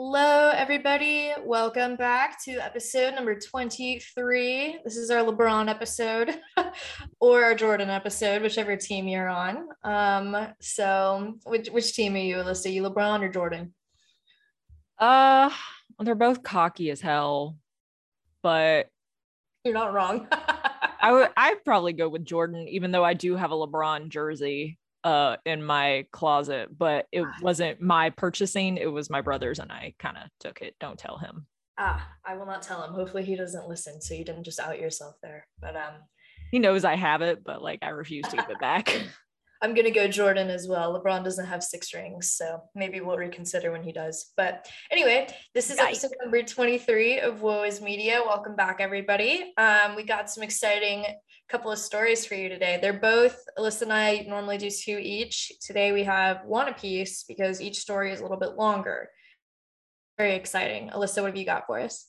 Hello, everybody. Welcome back to episode number 23. This is our LeBron episode or our Jordan episode, whichever team you're on. Um, so which which team are you, Alyssa? You LeBron or Jordan? Uh they're both cocky as hell, but You're not wrong. I would I'd probably go with Jordan, even though I do have a LeBron jersey uh in my closet, but it wasn't my purchasing, it was my brother's and I kind of took it. Don't tell him. ah, I will not tell him. Hopefully he doesn't listen, so you didn't just out yourself there. But um He knows I have it, but like I refuse to give it back. I'm gonna go Jordan as well. LeBron doesn't have six rings, so maybe we'll reconsider when he does. But anyway, this is Yikes. episode number 23 of Woe is Media. Welcome back, everybody. Um, we got some exciting couple of stories for you today. They're both Alyssa and I normally do two each. Today we have one apiece because each story is a little bit longer. Very exciting. Alyssa, what have you got for us?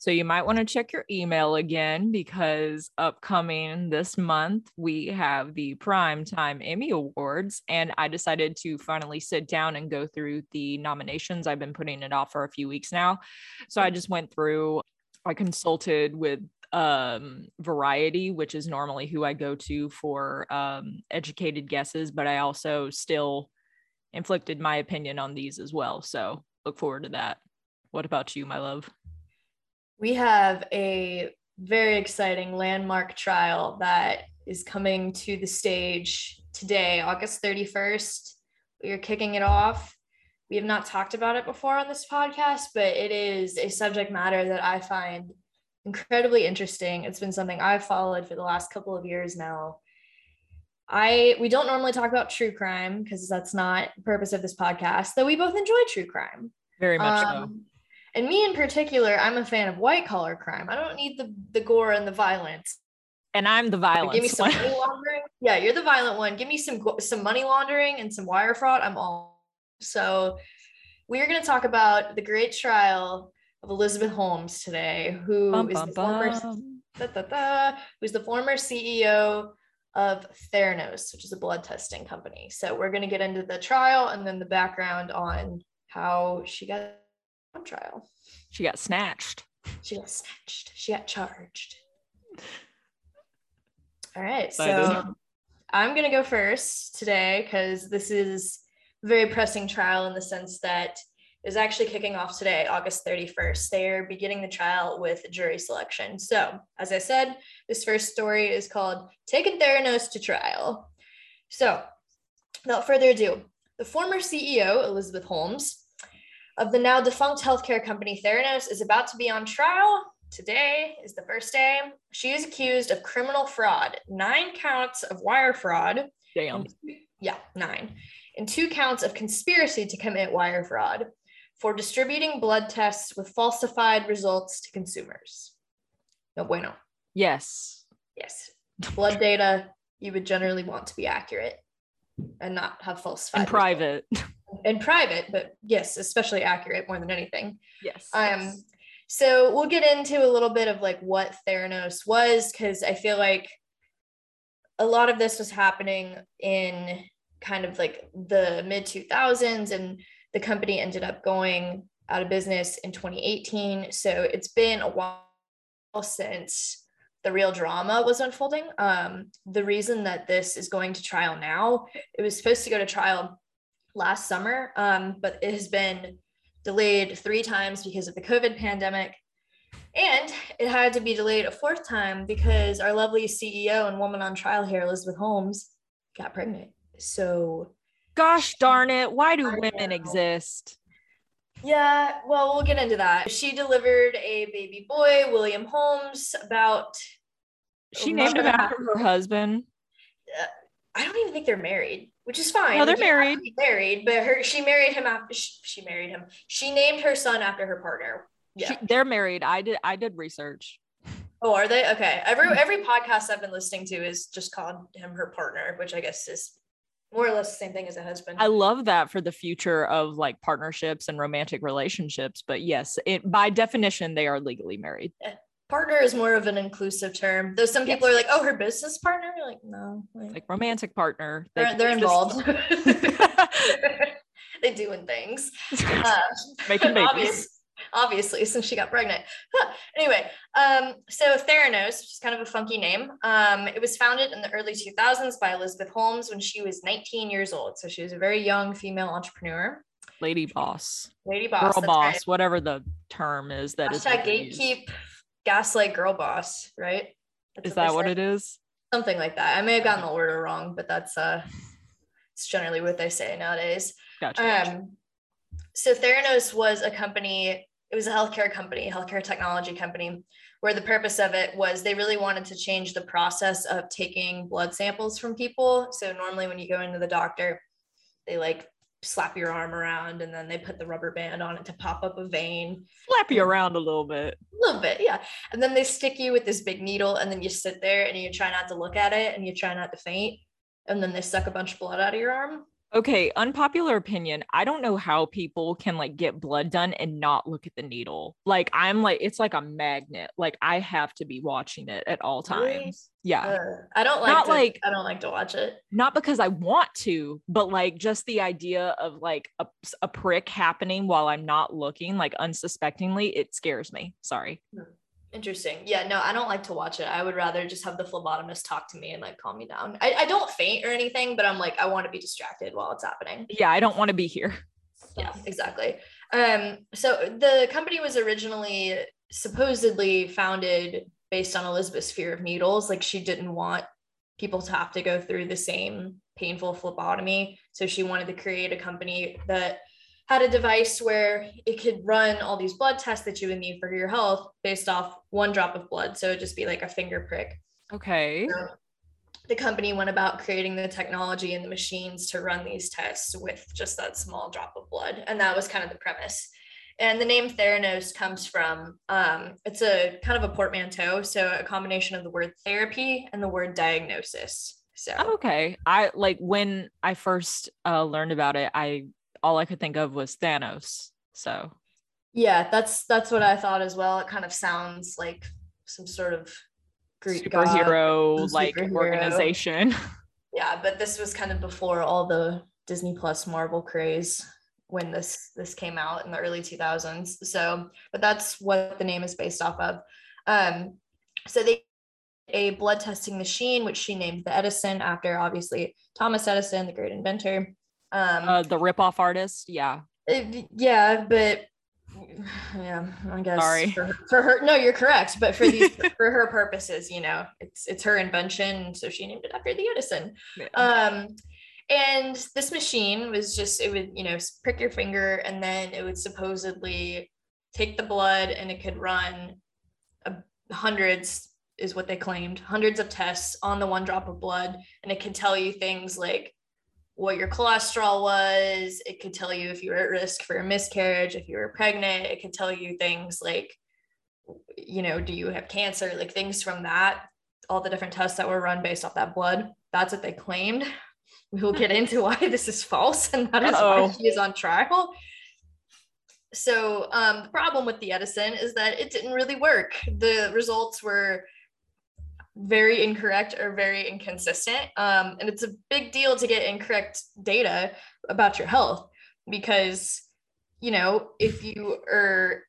So you might want to check your email again because upcoming this month we have the Primetime Emmy Awards and I decided to finally sit down and go through the nominations. I've been putting it off for a few weeks now. So I just went through I consulted with um variety which is normally who I go to for um educated guesses but I also still inflicted my opinion on these as well. So look forward to that. What about you, my love? We have a very exciting landmark trial that is coming to the stage today, August 31st. We are kicking it off. We have not talked about it before on this podcast, but it is a subject matter that I find incredibly interesting. It's been something I've followed for the last couple of years now. I we don't normally talk about true crime because that's not the purpose of this podcast, though we both enjoy true crime. Very much so. Um, And me in particular, I'm a fan of white collar crime. I don't need the the gore and the violence. And I'm the violence. Give me some one. money laundering. Yeah, you're the violent one. Give me some some money laundering and some wire fraud. I'm all. So, we are going to talk about the great trial of Elizabeth Holmes today, who Bum, is bum, the former da, da, da, who's the former CEO of Theranos, which is a blood testing company. So we're going to get into the trial and then the background on how she got trial. She got snatched. She got snatched. She got charged. All right. So I'm going to go first today because this is a very pressing trial in the sense that is actually kicking off today, August 31st. They are beginning the trial with jury selection. So, as I said, this first story is called Taking Theranos to Trial. So, without further ado, the former CEO, Elizabeth Holmes, of the now defunct healthcare company Theranos is about to be on trial. Today is the first day. She is accused of criminal fraud, nine counts of wire fraud, Damn. yeah, nine, and two counts of conspiracy to commit wire fraud for distributing blood tests with falsified results to consumers. No bueno. Yes. Yes. Blood data you would generally want to be accurate and not have falsified. In private. In private, but yes, especially accurate more than anything. Yes. Um, so we'll get into a little bit of like what Theranos was, because I feel like a lot of this was happening in kind of like the mid 2000s, and the company ended up going out of business in 2018. So it's been a while since the real drama was unfolding. Um, the reason that this is going to trial now, it was supposed to go to trial last summer, um, but it has been delayed three times because of the COVID pandemic. And it had to be delayed a fourth time because our lovely CEO and woman on trial here, Elizabeth Holmes, got pregnant. So, Gosh darn it. Why do I women know. exist? Yeah, well, we'll get into that. She delivered a baby boy, William Holmes, about, She named him month and a after her husband. Uh, I don't even think they're married, which is fine. No, they're Like, you don't have married. Married, but her she married him after she, she married him. She named her son after her partner. Yeah. She- they're married. I did I did research. Oh, are they? Okay. Every mm. every podcast I've been listening to is just called him her partner, which I guess is more or less the same thing as a husband. I love that for the future of like partnerships and romantic relationships. But yes, it by definition they are legally married. partner is more of an inclusive term. Though some people are like, "Oh, her business partner." You're like, no, like, Like romantic partner. they they're, they're involved. they doing things. Uh, Making babies. obvious- obviously, since she got pregnant. Huh. Anyway, um, so Theranos, which is kind of a funky name, um, it was founded in the early 2000s by Elizabeth Holmes when she was 19 years old. So she was a very young female entrepreneur. Lady boss, Lady boss. girl boss, right. whatever the term is that is. Hashtag used. gatekeep, gaslight girl boss, right? That's Is that what it is? Something like that. I may have gotten the order wrong, but that's uh it's generally what they say nowadays. Gotcha. gotcha. Um so Theranos was a company, it was a healthcare company, healthcare technology company, where the purpose of it was they really wanted to change the process of taking blood samples from people. So normally when you go into the doctor, they like slap your arm around and then they put the rubber band on it to pop up a vein Slap you around a little bit. a little bit, yeah. And then they stick you with this big needle, and then you sit there and you try not to look at it and you try not to faint. And then they suck a bunch of blood out of your arm. Okay, unpopular opinion. I don't know how people can like get blood done and not look at the needle. Like I'm like it's like a magnet. Like I have to be watching it at all times. Really? Yeah. Uh, I don't like Not to, like- I don't like to watch it. Not because I want to, but like just the idea of like a, a prick happening while I'm not looking, like unsuspectingly, it scares me. Sorry. Interesting. Yeah, no, I don't like to watch it. I would rather just have the phlebotomist talk to me and like calm me down. I, I don't faint or anything, but I'm like, I want to be distracted while it's happening. Yeah, I don't want to be here. yeah exactly um so the company was originally supposedly founded based on elizabeth's fear of needles like she didn't want people to have to go through the same painful phlebotomy so she wanted to create a company that had a device where it could run all these blood tests that you would need for your health based off one drop of blood so it'd just be like a finger prick Okay. so the company went about creating the technology and the machines to run these tests with just that small drop of blood. And that was kind of the premise. And the name Theranos comes from um, it's a kind of a portmanteau. So a combination of the word therapy and the word diagnosis. So Okay. I like when I first uh, learned about it, I all I could think of was Thanos. So yeah, that's that's what I thought as well. It kind of sounds like some sort of Greek superhero like superhero. organization. yeah but this was kind of before all the disney plus marvel craze when this this came out in the early 2000s so but that's what the name is based off of um so they a blood testing machine which she named the edison after obviously thomas edison the great inventor um Uh, the ripoff artist. Yeah. it- yeah but yeah i guess Sorry. for, for her no you're correct but for these for her purposes you know it's it's her invention so she named it after the edison Yeah. um, and this machine was just, it would, you know, prick your finger and then it would supposedly take the blood and it could run hundreds, is what they claimed, hundreds of tests on the one drop of blood. And it could tell you things like what your cholesterol was. It could tell you if you were at risk for a miscarriage, if you were pregnant. It could tell you things like, you know, do you have cancer? Like things from that, all the different tests that were run based off that blood. That's what they claimed we will get into why this is false and that is Uh-oh. why she is on trial. So um, the problem with the Edison is that it didn't really work. The results were very incorrect or very inconsistent. Um, and it's a big deal to get incorrect data about your health because, you know, if you are,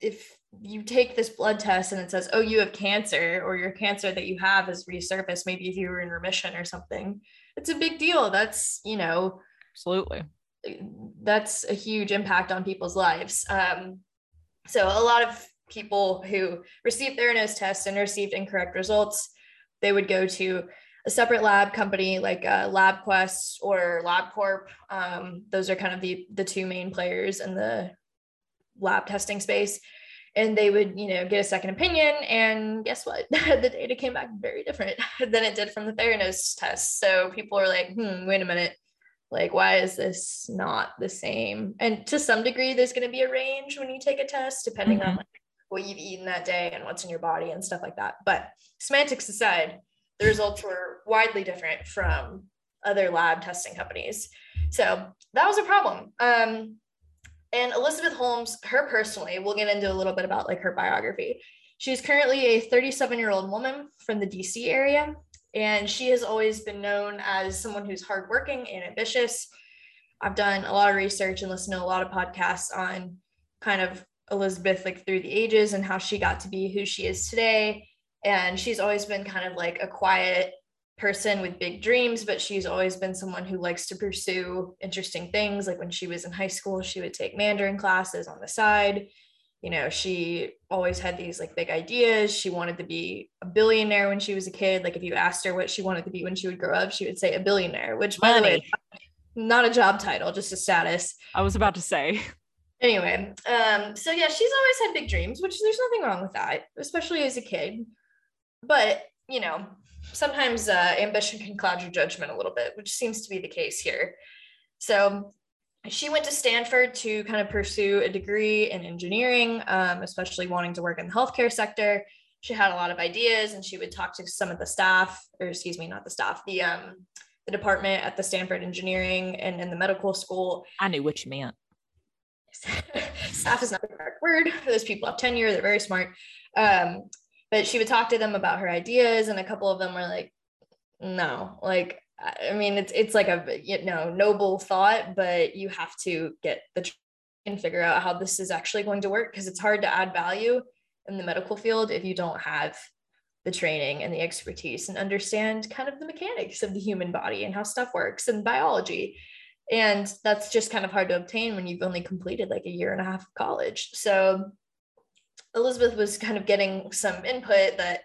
if you take this blood test and it says, oh, you have cancer or your cancer that you have has resurfaced, maybe if you were in remission or something, it's a big deal. That's, you know, Absolutely. that's a huge impact on people's lives. Um, so a lot of people who received Theranos tests and received incorrect results, they would go to a separate lab company like uh, LabQuest or LabCorp. Um, those are kind of the the two main players in the lab testing space. And they would, you know, get a second opinion. And guess what? the data came back very different than it did from the Theranos test. So people are like, hmm, wait a minute like why is this not the same and to some degree there's going to be a range when you take a test depending on Mhm. like, what you've eaten that day and what's in your body and stuff like that. But semantics aside the results were widely different from other lab testing companies. So that was a problem. Um, and elizabeth holmes her personally we'll get into a little bit about like her biography. She's currently a 37 year old woman from the dc area and she has always been known as someone who's hardworking and ambitious. I've done a lot of research and listened to a lot of podcasts on kind of Elizabeth like through the ages and how she got to be who she is today. And she's always been kind of like a quiet person with big dreams, but she's always been someone who likes to pursue interesting things. Like when she was in high school, she would take Mandarin classes on the side. You know, she always had these like big ideas. She wanted to be a billionaire when she was a kid. Like if you asked her what she wanted to be when she would grow up, she would say a billionaire, which by Money. the way, not a job title, just a status. I was about to say. Anyway, um, so yeah, she's always had big dreams, which there's nothing wrong with that, especially as a kid. But you know, sometimes uh, ambition can cloud your judgment a little bit, which seems to be the case here. So she went to Stanford to kind of pursue a degree in engineering, um, especially wanting to work in the healthcare sector. She had a lot of ideas, and she would talk to some of the staff, or excuse me, not the staff, the um, the department at the Stanford Engineering and in the medical school. I knew what you meant. Staff is not the correct word. Those people have tenure; they're very smart. Um, but she would talk to them about her ideas and a couple of them were like no like i mean it's it's like a you know noble thought but you have to get the and figure out how this is actually going to work because it's hard to add value in the medical field if you don't have the training and the expertise and understand kind of the mechanics of the human body and how stuff works and biology and that's just kind of hard to obtain when you've only completed like a year and a half of college so Elizabeth was kind of getting some input that,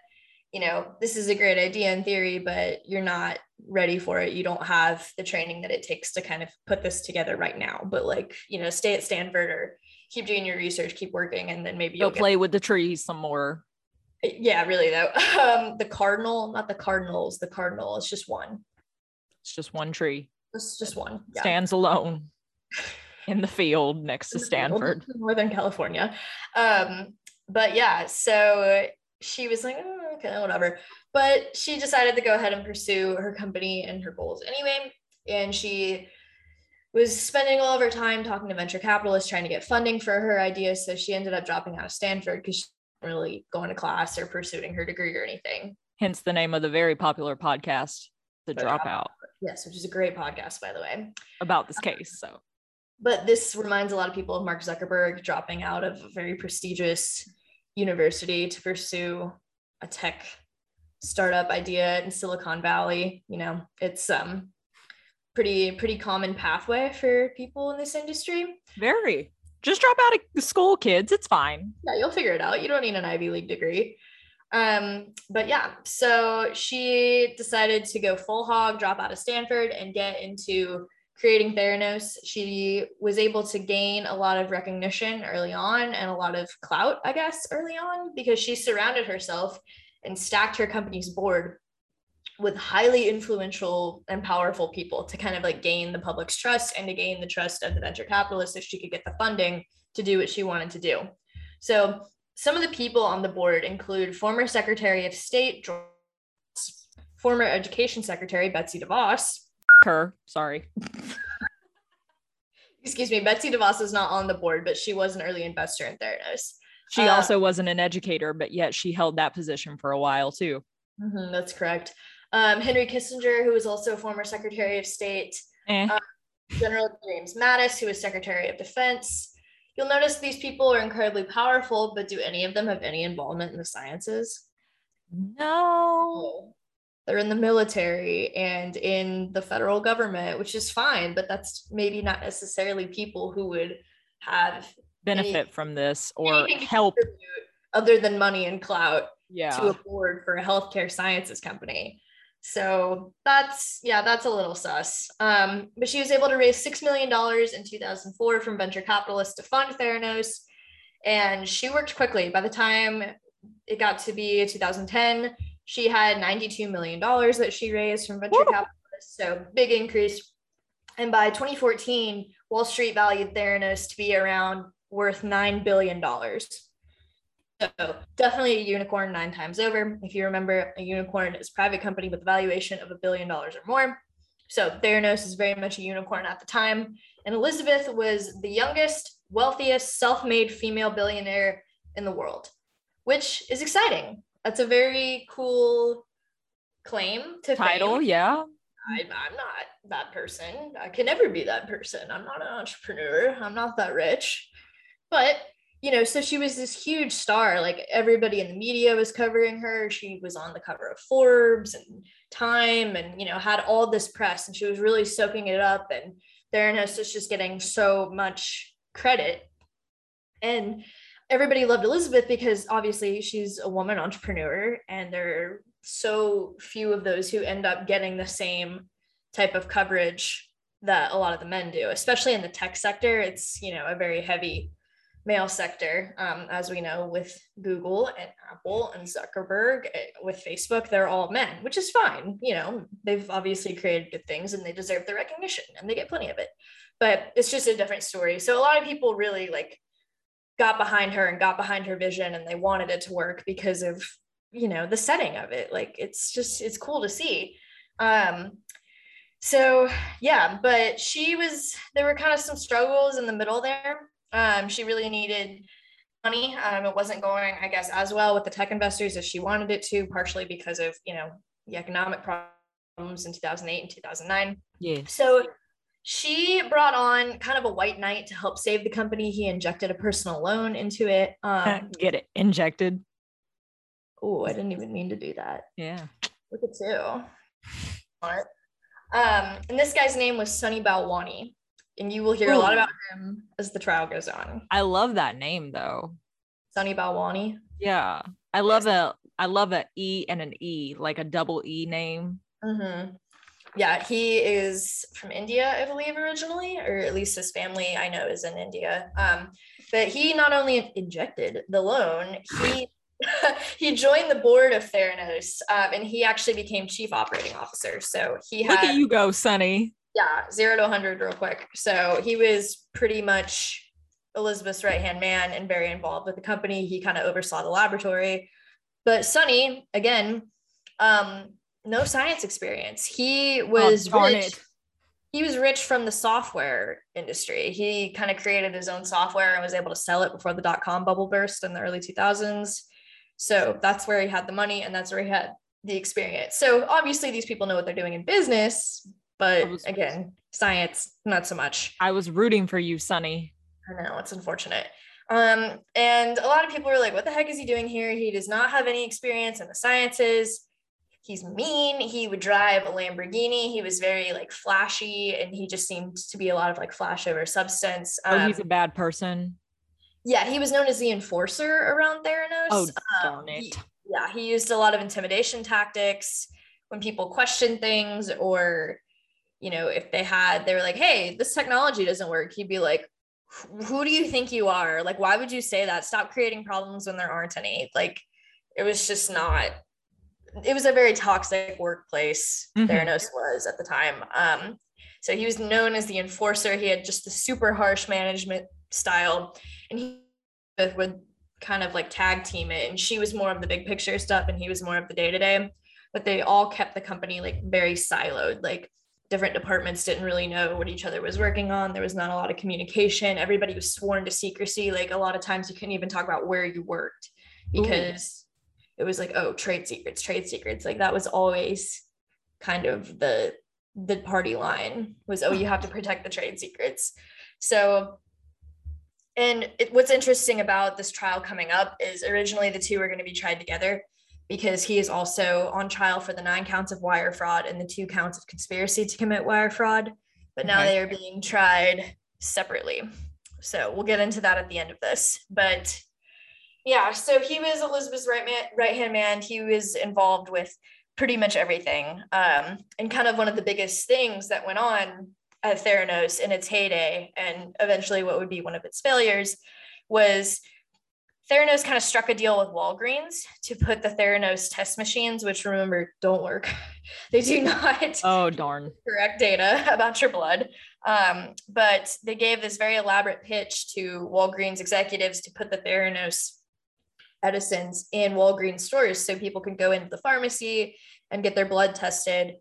you know, this is a great idea in theory, but you're not ready for it. You don't have the training that it takes to kind of put this together right now. But like, you know, stay at Stanford or keep doing your research, keep working, and then maybe you'll play get- with the trees some more. Yeah, really though. Um, the cardinal, not the cardinals, the cardinal. It's just one. It's just one tree. It's just one. Yeah. Stands alone in the field next to Stanford, Northern California. Um, but yeah, so she was like, oh, okay, whatever. But she decided to go ahead and pursue her company and her goals anyway. And she was spending all of her time talking to venture capitalists, trying to get funding for her ideas. So she ended up dropping out of Stanford because she wasn't really going to class or pursuing her degree or anything. Hence the name of the very popular podcast, The Dropout. Yes, which is a great podcast, by the way. About this case. So but this reminds a lot of people of Mark Zuckerberg dropping out of a very prestigious university to pursue a tech startup idea in Silicon Valley. You know, it's um pretty pretty common pathway for people in this industry. Very. Just drop out of school, kids. It's fine. Yeah, you'll figure it out. You don't need an Ivy League degree. Um, but yeah, so she decided to go full hog, drop out of Stanford, and get into creating Theranos, she was able to gain a lot of recognition early on and a lot of clout, I guess, early on, because she surrounded herself and stacked her company's board with highly influential and powerful people to kind of like gain the public's trust and to gain the trust of the venture capitalists so she could get the funding to do what she wanted to do. So some of the people on the board include former Secretary of State, former Education Secretary Betsy DeVos, her. Sorry. Excuse me. Betsy DeVos is not on the board, but she was an early investor in Theranos. She uh, also wasn't an educator, but yet she held that position for a while too. Mm-hmm, that's correct. Um, Henry Kissinger, who was also former Secretary of State. Eh. Uh, General James Mattis, who was Secretary of Defense. You'll notice these people are incredibly powerful, but do any of them have any involvement in the sciences? No they're in the military and in the federal government, which is fine, but that's maybe not necessarily people who would have benefit any, from this or help other than money and clout yeah. to a board for a healthcare sciences company. So that's yeah, that's a little sus. Um, but she was able to raise six million dollars in 2004 from venture capitalists to fund Theranos, and she worked quickly. By the time it got to be 2010, she had $92 million that she raised from venture Woo! capitalists. So big increase. And by 2014, Wall Street valued Theranos to be around worth $9 billion. So definitely a unicorn nine times over. If you remember, a unicorn is a private company with a valuation of a billion dollars or more. So Theranos is very much a unicorn at the time. And Elizabeth was the youngest, wealthiest, self-made female billionaire in the world, which is exciting that's a very cool claim to title, fame. yeah. I, I'm not that person. I can never be that person. I'm not an entrepreneur. I'm not that rich. But you know, so she was this huge star. Like everybody in the media was covering her. She was on the cover of Forbes and Time and, you know, had all this press and she was really soaking it up. And Theranos is just getting so much credit. And everybody loved Elizabeth because obviously she's a woman entrepreneur and there are so few of those who end up getting the same type of coverage that a lot of the men do, especially in the tech sector. It's, you know, a very heavy male sector, um, as we know with Google and Apple and Zuckerberg, eh, with Facebook, they're all men, which is fine. You know, they've obviously created good things and they deserve the recognition and they get plenty of it. But it's just a different story. So a lot of people really like got behind her and got behind her vision and they wanted it to work because of, you know, the setting of it. Like it's just, it's cool to see. Um, so yeah, but she was, there were kind of some struggles in the middle there um, she really needed money. Um, it wasn't going, I guess, as well with the tech investors as she wanted it to, partially because of you know the economic problems in 2008 and 2009. Yeah. So she brought on kind of a white knight to help save the company. He injected a personal loan into it. Um, Get it injected. oh, I didn't even mean to do that. Yeah. Look at two. Smart. Um, and this guy's name was Sunny Balwani and you will hear Ooh. a lot about him as the trial goes on. I love that name though. Sunny Balwani. Yeah, I love a I love a E and an E, like a double E name. Mm-hmm. Yeah, he is from India, I believe, originally, or at least his family I know is in India. Um, but he not only injected the loan, he he joined the board of Theranos, um, and he actually became chief operating officer. So he had, look at you go, Sunny yeah, zero to 100 real quick. So he was pretty much Elizabeth's right hand man and very involved with the company. He kind of oversaw the laboratory. But Sunny, again, um, no science experience. He oh, was oh, rich. It. He was rich from the software industry. He kind of created his own software and was able to sell it before the dot com bubble burst in the early 2000s. So that's where he had the money and that's where he had the experience. So obviously, these people know what they're doing in business, but was, again, science, not so much. I was rooting for you, Sunny. I know it's unfortunate. Um, and a lot of people were like, what the heck is he doing here? He does not have any experience in the sciences. He's mean. He would drive a Lamborghini. He was very like flashy and he just seemed to be a lot of like flash over substance. Um, oh, he's a um, bad person. Yeah, he was known as the enforcer around Theranos. Oh, darn um. He, yeah, he used a lot of intimidation tactics when people questioned things or you know, if they had, they were like, hey, this technology doesn't work, he'd be like, who do you think you are? Like, why would you say that? Stop creating problems when there aren't any. Like, it was just not, it was a very toxic workplace, mm-hmm. Theranos was at the time. Um, so he was known as the enforcer. He had just the super harsh management style. And he would kind of like tag team it. And she was more of the big picture stuff and he was more of the day to day. But they all kept the company like very siloed. Like different departments didn't really know what each other was working on. There was not a lot of communication. Everybody was sworn to secrecy. Like a lot of times you couldn't even talk about where you worked because Ooh. it was like, oh, trade secrets, trade secrets. Like that was always kind of the the party line was, oh, you have to protect the trade secrets. So and it, what's interesting about this trial coming up is originally the two were going to be tried together because he is also on trial for the nine counts of wire fraud and the two counts of conspiracy to commit wire fraud. But now okay. they are being tried separately. So we'll get into that at the end of this. But yeah, so he was Elizabeth's right man, right hand man. He was involved with pretty much everything. Um, and kind of one of the biggest things that went on at Theranos in its heyday, and eventually what would be one of its failures, was Theranos kind of struck a deal with Walgreens to put the Theranos test machines, which remember don't work. they do not. Oh darn. Correct data about your blood. Um, but they gave this very elaborate pitch to Walgreens executives to put the Theranos medicines in Walgreens stores so people can go into the pharmacy and get their blood tested.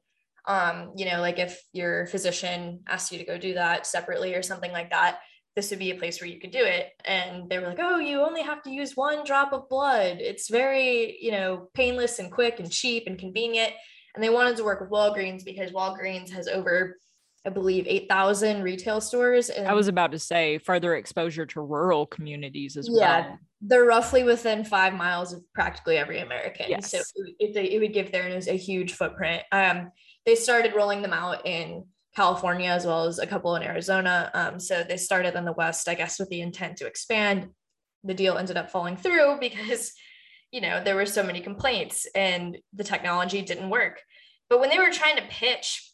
Um, you know, like if your physician asked you to go do that separately or something like that this would be a place where you could do it. And they were like, oh, you only have to use one drop of blood. It's very, you know, painless and quick and cheap and convenient. and they wanted to work with Walgreens because Walgreens has over I believe 8,000 retail stores. And I was about to say further exposure to rural communities as yeah, well. Yeah. They're roughly within five miles of practically every American. Yes. So it, it, it would give Theranos a huge footprint. Um, they started rolling them out in California as well as a couple in Arizona. Um, so they started in the West, I guess, with the intent to expand. The deal ended up falling through because, you know, there were so many complaints and the technology didn't work. But when they were trying to pitch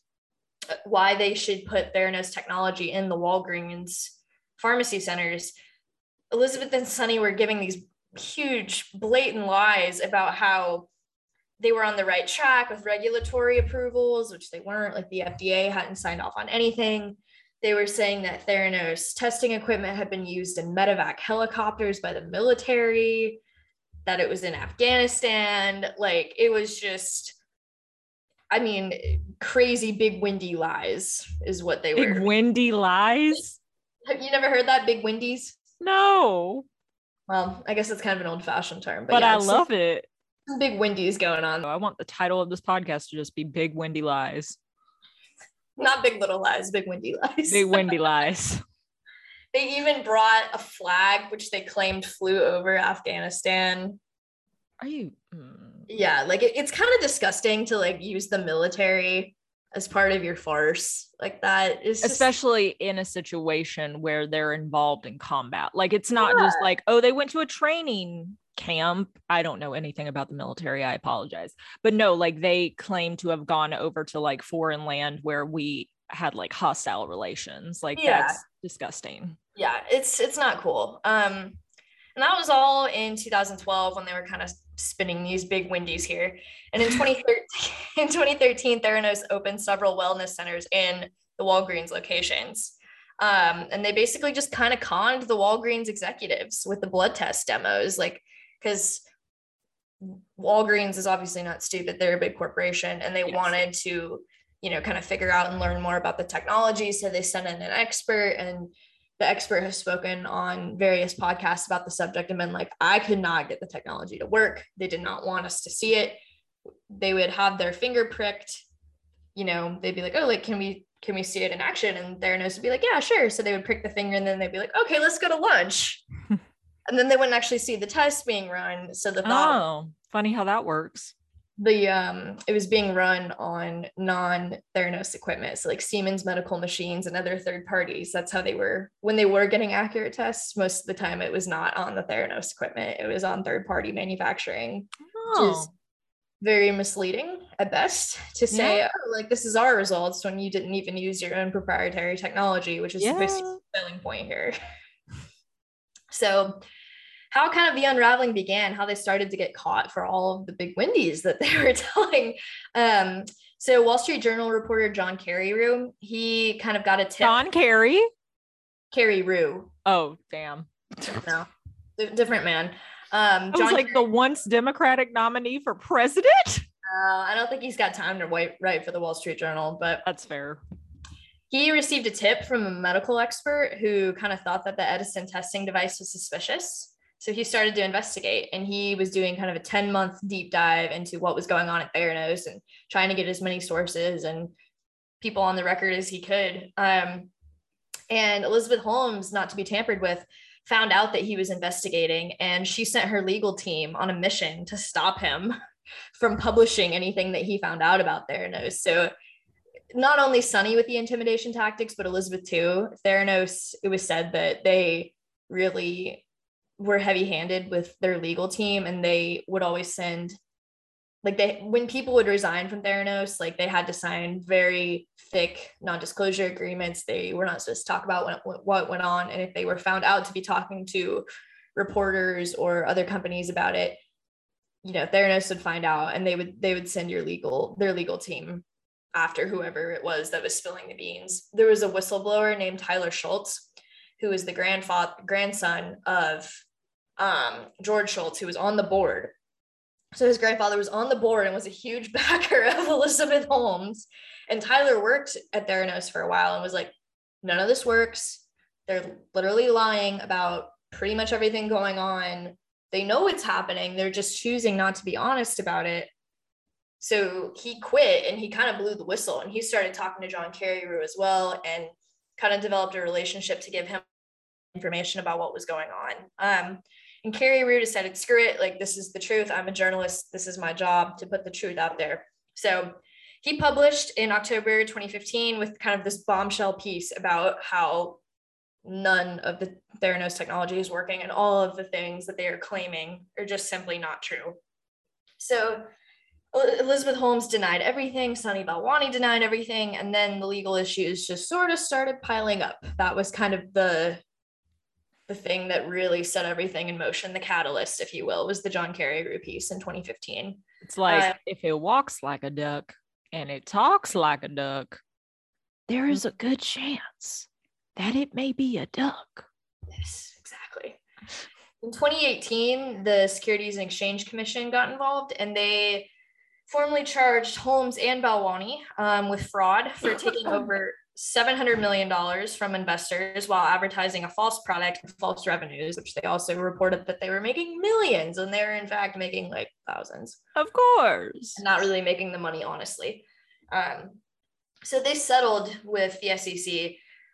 why they should put Theranos technology in the Walgreens pharmacy centers, Elizabeth and Sunny were giving these huge, blatant lies about how they were on the right track with regulatory approvals, which they weren't. Like the FDA hadn't signed off on anything. They were saying that Theranos testing equipment had been used in medevac helicopters by the military, that it was in Afghanistan. Like it was just I mean, crazy big windy lies is what they big were. windy lies? Have you never heard that? Big windies? No. Well, I guess it's kind of an old fashioned term, but, but yeah, I love it. Big windies going on. I want the title of this podcast to just be Big Windy Lies. Not big little lies, big windy lies. Big windy lies. they even brought a flag which they claimed flew over Afghanistan. Are you? Mm yeah like it, it's kind of disgusting to like use the military as part of your farce like that is especially in a situation where they're involved in combat like it's not yeah. just like oh they went to a training camp i don't know anything about the military i apologize but no like they claim to have gone over to like foreign land where we had like hostile relations like yeah. that's disgusting yeah it's it's not cool um and that was all in 2012 when they were kind of spinning these big windies here. And in 2013, in 2013, Theranos opened several wellness centers in the Walgreens locations. Um, and they basically just kind of conned the Walgreens executives with the blood test demos, like because Walgreens is obviously not stupid; they're a big corporation, and they yes. wanted to, you know, kind of figure out and learn more about the technology. So they sent in an expert, and the expert has spoken on various podcasts about the subject and been like, I could not get the technology to work. They did not want us to see it. They would have their finger pricked, you know, they'd be like, oh, like, can we can we see it in action? And Theranos would be like, yeah, sure. So they would prick the finger and then they'd be like, okay, let's go to lunch. And then they wouldn't actually see the test being run. So the thought, oh, funny how that works the um it was being run on non-theranos equipment so like siemens medical machines and other third parties that's how they were when they were getting accurate tests most of the time it was not on the theranos equipment it was on third party manufacturing oh. which is oh. very misleading at best to say yeah. oh, like this is our results when you didn't even use your own proprietary technology which is yeah. the selling point here so how kind of the unraveling began, how they started to get caught for all of the big windies that they were telling. Um, so Wall Street Journal reporter John Carreyrou, he kind of got a tip. John Kerry? Carreyrou. Oh, damn. No, different man. Um, John was like the once Democratic nominee for president. Uh, I don't think he's got time to wait, write for the Wall Street Journal, but that's fair. He received a tip from a medical expert who kind of thought that the Edison testing device was suspicious. So he started to investigate and he was doing kind of a 10 month deep dive into what was going on at Theranos and trying to get as many sources and people on the record as he could. Um, and Elizabeth Holmes, not to be tampered with, found out that he was investigating and she sent her legal team on a mission to stop him from publishing anything that he found out about Theranos. So not only Sunny with the intimidation tactics, but Elizabeth too. Theranos, it was said that they really were heavy handed with their legal team and they would always send like they when people would resign from Theranos, like they had to sign very thick non-disclosure agreements. They were not supposed to talk about what, what went on, and if they were found out to be talking to reporters or other companies about it, you know, Theranos would find out, and they would they would send your legal their legal team after whoever it was that was spilling the beans. There was a whistleblower named Tyler Shultz, who was the grandfather grandson of um, George Shultz, who was on the board. So his grandfather was on the board and was a huge backer of Elizabeth Holmes. And Tyler worked at Theranos for a while and was like, none of this works. They're literally lying about pretty much everything going on. They know it's happening. They're just choosing not to be honest about it. So he quit and he kind of blew the whistle and he started talking to John Carreyrou as well and kind of developed a relationship to give him information about what was going on. Um, and Carrie Carreyrou decided, screw it, like this is the truth. I'm a journalist. This is my job to put the truth out there. So he published in October 2015 with kind of this bombshell piece about how none of the Theranos technology is working and all of the things that they are claiming are just simply not true. So Elizabeth Holmes denied everything, Sunny Balwani denied everything, and then the legal issues just sort of started piling up. That was kind of the the thing that really set everything in motion, the catalyst, if you will, was the John Carreyrou piece in 2015. It's like uh, if it walks like a duck and it talks like a duck, there is a good chance that it may be a duck. Yes, exactly. In 2018, the Securities and Exchange Commission got involved and they formally charged Holmes and Balwani um, with fraud for taking over $700 million from investors while advertising a false product and false revenues, which they also reported that they were making millions and they're in fact making like thousands. Of course. Not really making the money, honestly. Um, so they settled with the SEC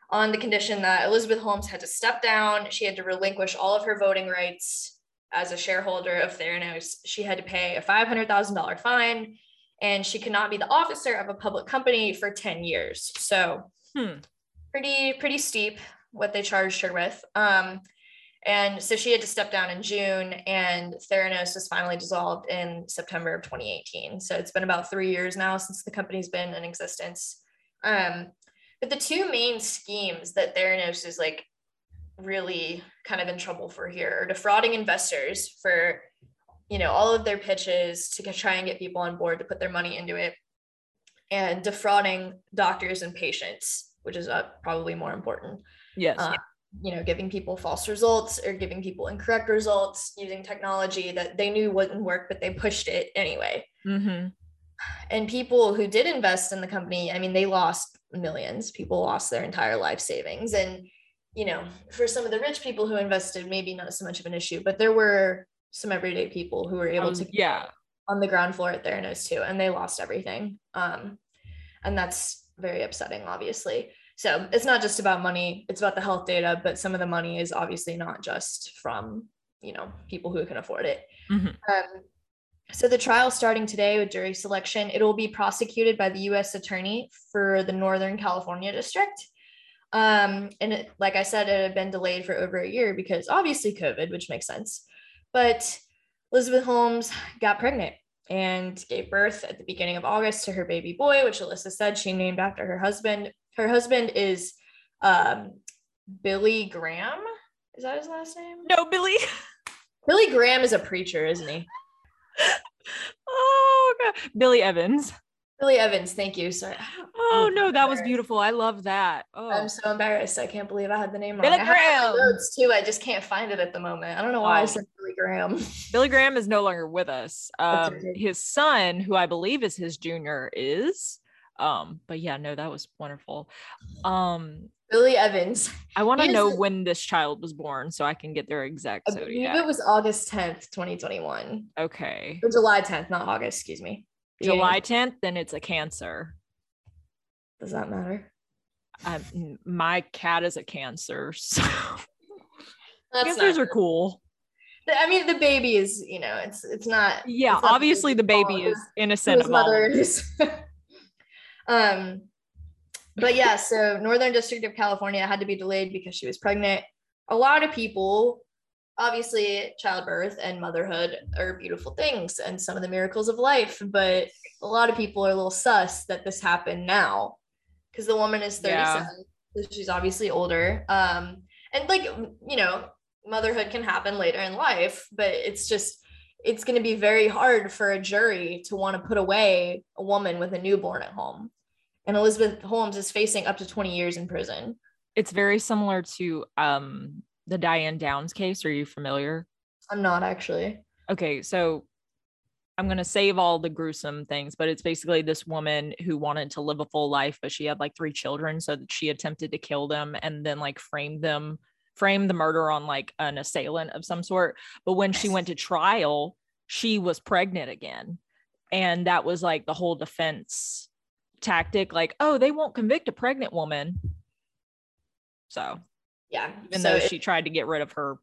on the condition that Elizabeth Holmes had to step down. She had to relinquish all of her voting rights as a shareholder of Theranos. She had to pay a $500,000 fine and she could not be the officer of a public company for 10 years. So hmm. pretty, pretty steep what they charged her with. Um, and so she had to step down in June, and Theranos was finally dissolved in September of 2018. So it's been about three years now since the company's been in existence. Um, but the two main schemes that Theranos is like really kind of in trouble for here are defrauding investors for you know all of their pitches to try and get people on board to put their money into it and defrauding doctors and patients which is uh, probably more important. Yes. Uh, you know giving people false results or giving people incorrect results using technology that they knew wouldn't work but they pushed it anyway. Mm-hmm. and people who did invest in the company i mean they lost millions. People lost their entire life savings. And you know for some of the rich people who invested maybe not so much of an issue but there were some everyday people who were able um, to yeah on the ground floor at Theranos too, and they lost everything. Um, and that's very upsetting, obviously. So it's not just about money; it's about the health data. But some of the money is obviously not just from you know people who can afford it. Mm-hmm. Um, so the trial starting today with jury selection, it will be prosecuted by the U.S. Attorney for the Northern California District. Um, and it, like I said, it had been delayed for over a year because obviously COVID, which makes sense. But Elizabeth Holmes got pregnant and gave birth at the beginning of August to her baby boy, which Alyssa said she named after her husband. Her husband is um, Billy Graham. Is that his last name? No, Billy. Billy Graham is a preacher, isn't he? oh, God. Billy Evans. Billy Evans, thank you. Sorry. Oh no, that was beautiful. I love that. Oh, I'm so embarrassed. I can't believe I had the name Billy wrong. Graham. Notes too. I just can't find it at the moment. I don't know why oh. I said Billy Graham. Billy Graham is no longer with us. Um, his son, who I believe is his junior, is. Um, but yeah, no, that was wonderful. Um, Billy Evans. I want to know when this child was born so I can get their exact I believe it was August 10th, 2021. Okay. Or July 10th, not August, excuse me. July 10th, then it's a cancer. Does that matter? Um, my cat is a cancer, so cancers are cool. I mean, the baby is, you know, it's it's not. Yeah, it's not obviously the baby is innocent. His mother is. um, but yeah, so Northern District of California had to be delayed because she was pregnant. A lot of people obviously childbirth and motherhood are beautiful things and some of the miracles of life but a lot of people are a little sus that this happened now because the woman is 37 yeah. so she's obviously older um and like you know motherhood can happen later in life but it's just it's going to be very hard for a jury to want to put away a woman with a newborn at home and elizabeth holmes is facing up to 20 years in prison it's very similar to um the Diane Downs case. Are you familiar? I'm not actually. Okay, so I'm going to save all the gruesome things, but it's basically this woman who wanted to live a full life, but she had like three children. So that she attempted to kill them and then like framed them, framed the murder on like an assailant of some sort. But when she went to trial, she was pregnant again. And that was like the whole defense tactic like, oh, they won't convict a pregnant woman. So, yeah. Even so though it- she tried to get rid of her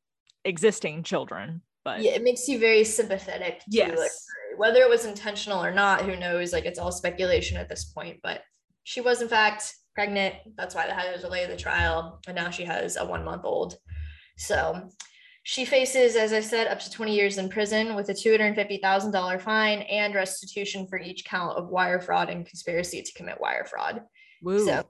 existing children, but yeah, it makes you very sympathetic to Yes. like, whether it was intentional or not, who knows? Like it's all speculation at this point, but she was in fact pregnant. That's why they had to delay the trial. And now she has a one month old. So she faces, as I said, up to 20 years in prison with a $250,000 fine and restitution for each count of wire fraud and conspiracy to commit wire fraud. woo. So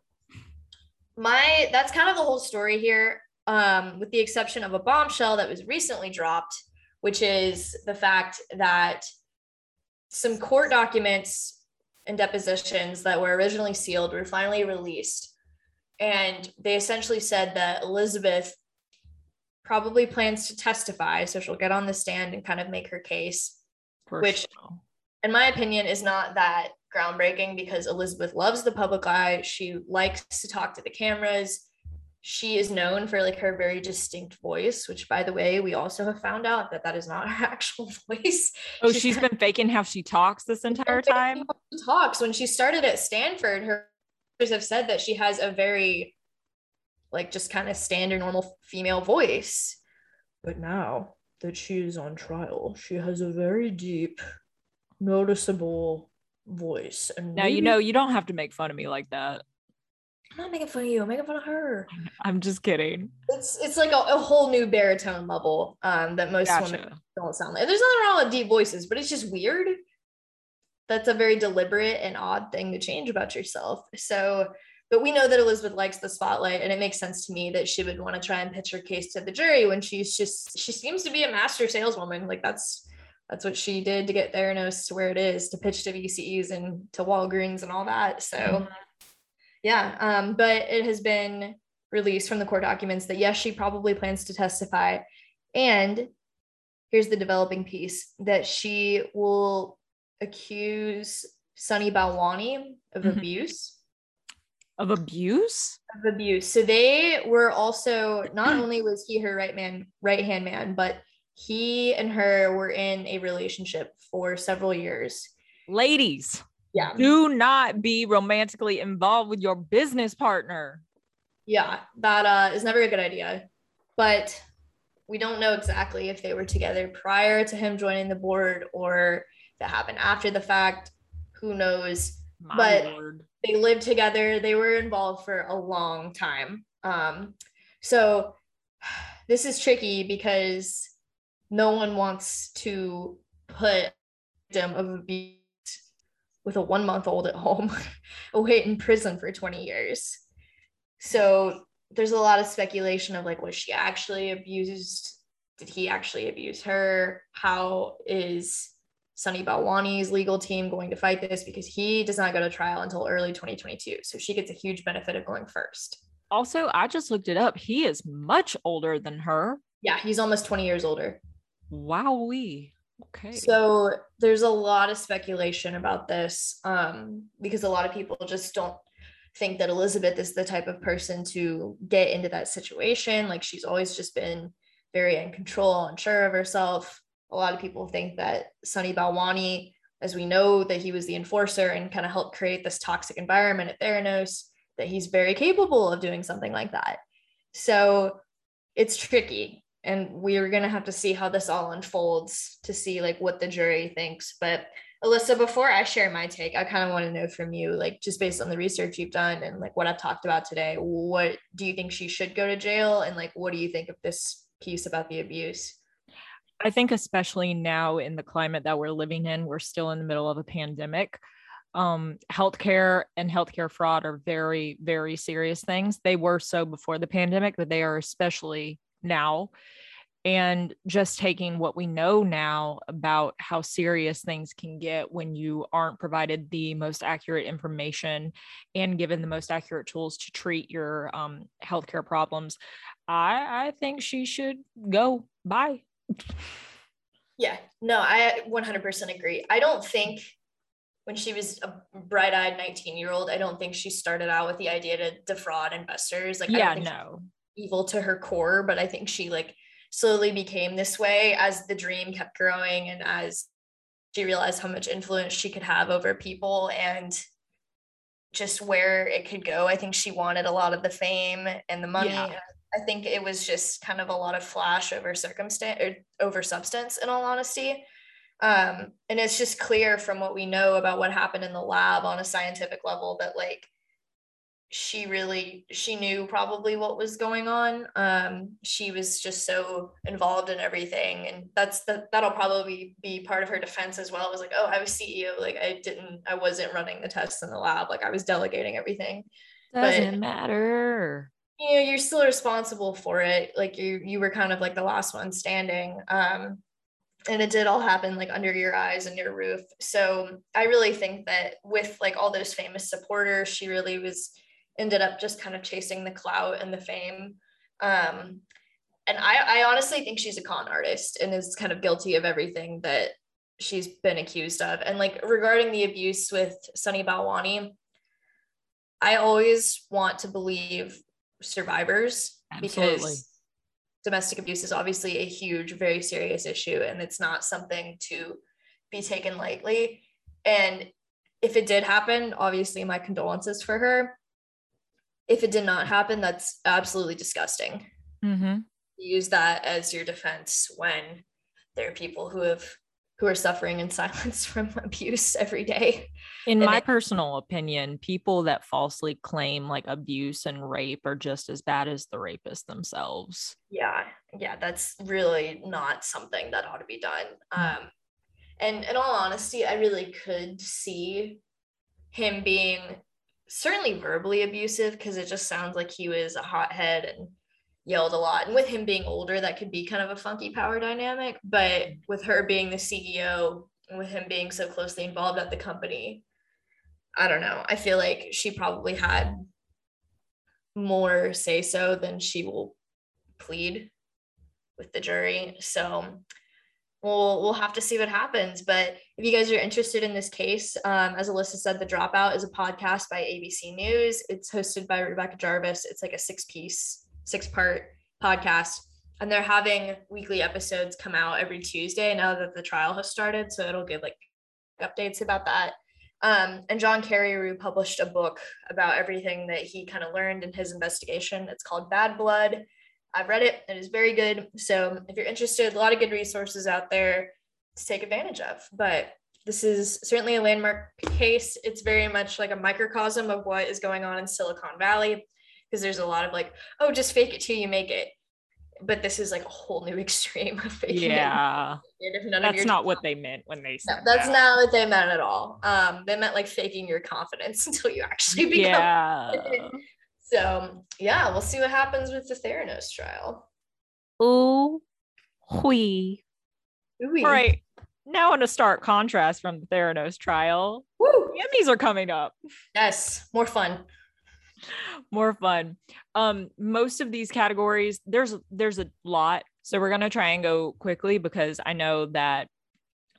my that's kind of the whole story here, um, with the exception of a bombshell that was recently dropped, which is the fact that some court documents and depositions that were originally sealed were finally released. And they essentially said that Elizabeth probably plans to testify. So she'll get on the stand and kind of make her case For which- in my opinion, is not that groundbreaking because Elizabeth loves the public eye. She likes to talk to the cameras. She is known for like her very distinct voice, which, by the way, we also have found out that that is not her actual voice. Oh, she's she's been faking how she talks this entire time. She talks when she started at Stanford. Her have said that she has a very, like, just kind of standard normal female voice. But now that she is on trial, she has a very deep, noticeable voice. And Now you know you don't have to make fun of me like that. I'm not making fun of you. I'm making fun of her. I'm just kidding. It's it's like a, a whole new baritone level um, that most women don't sound like. There's nothing wrong with deep voices, but it's just weird. That's a very deliberate and odd thing to change about yourself. So, but we know that Elizabeth likes the spotlight, and it makes sense to me that she would want to try and pitch her case to the jury when she's just she seems to be a master saleswoman. Like that's that's what she did to get Theranos to where it is to pitch to VCEs and to Walgreens and all that. So, yeah. Um, but it has been released from the court documents that yes, she probably plans to testify. And here's the developing piece that she will accuse Sunny Balwani of Mhm. abuse. Of abuse? Of abuse. So they were also not only was he her right man, right hand man, but he and her were in a relationship for several years. Ladies, Yeah. do not be romantically involved with your business partner. Yeah, that uh, is never a good idea. But we don't know exactly if they were together prior to him joining the board or that happened after the fact. Who knows? My But- lord. They lived together. They were involved for a long time. Um, so this is tricky because no one wants to put victim of abuse with a one month old at home away in prison for 20 years. So there's a lot of speculation of like, was she actually abused? Did he actually abuse her? How is Sunny Balwani's legal team going to fight this? Because he does not go to trial until early 2022. So she gets a huge benefit of going first. Also, I just looked it up. He is much older than her. Yeah, he's almost 20 years older. Wowee. Okay. So there's a lot of speculation about this um, because a lot of people just don't think that Elizabeth is the type of person to get into that situation. Like she's always just been very in control, unsure of herself. A lot of people think that Sunny Balwani, as we know that he was the enforcer and kind of helped create this toxic environment at Theranos, that he's very capable of doing something like that. So it's tricky and we're going to have to see how this all unfolds to see like what the jury thinks but alyssa before i share my take i kind of want to know from you like just based on the research you've done and like what i've talked about today what do you think she should go to jail and like what do you think of this piece about the abuse I think, especially now in the climate that we're living in, we're still in the middle of a pandemic. Um, healthcare and healthcare fraud are very, very serious things. They were so before the pandemic, but they are especially now. And just taking what we know now about how serious things can get when you aren't provided the most accurate information and given the most accurate tools to treat your um, healthcare problems, I, I think she should go. Bye. yeah no i 100% agree i don't think when she was a bright-eyed 19 year old i don't think she started out with the idea to defraud investors like I don't yeah, no. Evil to her core, but I think she like slowly became this way as the dream kept growing and as she realized how much influence she could have over people and just where it could go. I think she wanted a lot of the fame and the money. Yeah. I think it was just kind of a lot of flash over circumstance or over substance, in all honesty. Um, and it's just clear from what we know about what happened in the lab on a scientific level that like she really she knew probably what was going on. Um she was just so involved in everything and that's the that'll probably be part of her defense as well it was like oh i was ceo like i didn't i wasn't running the tests in the lab like i was delegating everything. Doesn't but, matter. You know you're still responsible for it like you you were kind of like the last one standing um and it did all happen like under your eyes and your roof. So i really think that with like all those famous supporters she really was ended up just kind of chasing the clout and the fame. Um, and I, I honestly think she's a con artist and is kind of guilty of everything that she's been accused of. And like regarding the abuse with Sunny Balwani, I always want to believe survivors Absolutely. because domestic abuse is obviously a huge, very serious issue, and it's not something to be taken lightly. And if it did happen, obviously my condolences for her if it did not happen, that's absolutely disgusting. Mm-hmm. Use that as your defense when there are people who have who are suffering in silence from abuse every day. In and my it, personal opinion, people that falsely claim like abuse and rape are just as bad as the rapists themselves. Yeah, yeah, that's really not something that ought to be done. Mm. Um, and in all honesty, I really could see him being certainly verbally abusive because it just sounds like he was a hothead and yelled a lot. And with him being older, that could be kind of a funky power dynamic. But with her being the CEO and with him being so closely involved at the company, I don't know. I feel like she probably had more say so than she will plead with the jury. So we'll we'll have to see what happens. But if you guys are interested in this case, um, as Alyssa said, The Dropout is a podcast by ABC News. It's hosted by Rebecca Jarvis. It's like a six piece, six part podcast. And they're having weekly episodes come out every Tuesday now that the trial has started. So it'll give like updates about that. Um, and John Carreyrou published a book about everything that he kind of learned in his investigation. It's called Bad Blood. I've read it. It is very good. So if you're interested, a lot of good resources out there to take advantage of. But this is certainly a landmark case. It's very much like a microcosm of what is going on in Silicon Valley because there's a lot of like, oh, just fake it till you make it. But this is like a whole new extreme of faking yeah. it. Yeah. That's not what they meant when they said no, that's that. not what they meant at all. Um, they meant like faking your confidence until you actually become yeah. So yeah, we'll see what happens with the Theranos trial. Ooh, wee. All right. Now in a stark contrast from the Theranos trial, Woo! Emmys are coming up. Yes, more fun. more fun. Um, most of these categories, there's there's a lot. So we're gonna try and go quickly because I know that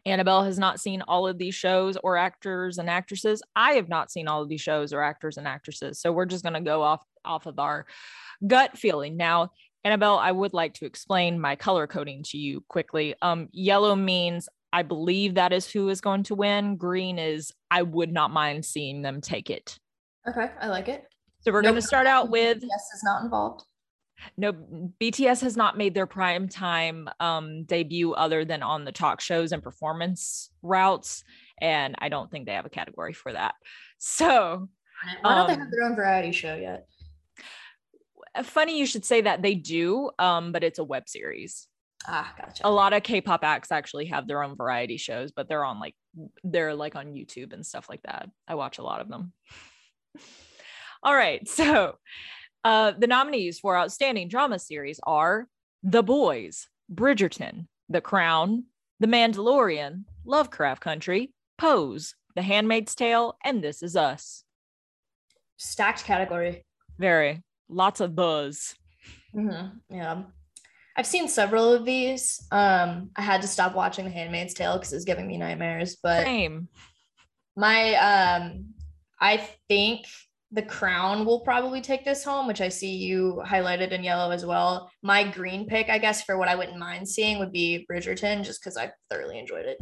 Annabelle has not seen all of these shows or actors and actresses. I have not seen all of these shows or actors and actresses. So we're just going to go off off of our gut feeling. Now, Annabelle, I would like to explain my color coding to you quickly. Um, yellow means I believe that is who is going to win. Green is I would not mind seeing them take it. Okay, I like it. So we're nope. going to start out with yes is not involved no bts has not made their prime time um, debut other than on the talk shows and performance routes and i don't think they have a category for that. So why don't think they have um, their own variety show yet? Funny you should say that they do um, but it's a web series. Ah gotcha. A lot of k-pop acts actually have their own variety shows but they're on like they're like on youtube and stuff like that. I watch a lot of them. All right so uh, the nominees for Outstanding Drama Series are The Boys, Bridgerton, The Crown, The Mandalorian, Lovecraft Country, Pose, The Handmaid's Tale, and This Is Us. Stacked category. Very. Lots of buzz. Mm-hmm. Yeah. I've seen several of these. Um, I had to stop watching The Handmaid's Tale because it was giving me nightmares. But Same. my um, I think the crown will probably take this home, which I see you highlighted in yellow as well. My green pick, I guess, for what I wouldn't mind seeing would be Bridgerton, just because I thoroughly enjoyed it.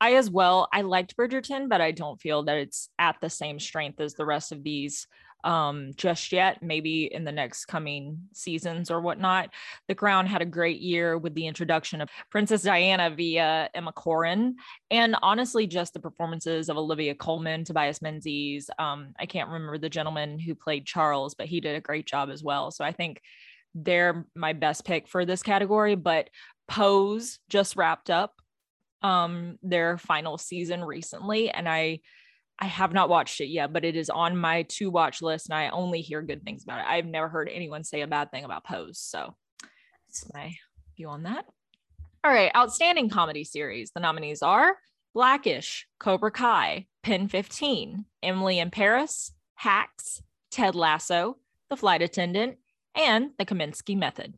I as well. I liked Bridgerton, but I don't feel that it's at the same strength as the rest of these um just yet maybe in the next coming seasons or whatnot. The crown had a great year with the introduction of princess diana via emma corrin and honestly just the performances of olivia colman tobias menzies um i can't remember the gentleman who played charles but he did a great job as well. So i think they're my best pick for this category but pose just wrapped up um their final season recently and i I have not watched it yet, but it is on my to watch list and I only hear good things about it. I've never heard anyone say a bad thing about Pose. So that's my view on that. All right, outstanding comedy series. The nominees are Blackish, Cobra Kai, Pen 15, Emily in Paris, Hacks, Ted Lasso, The Flight Attendant, and The Kominsky Method.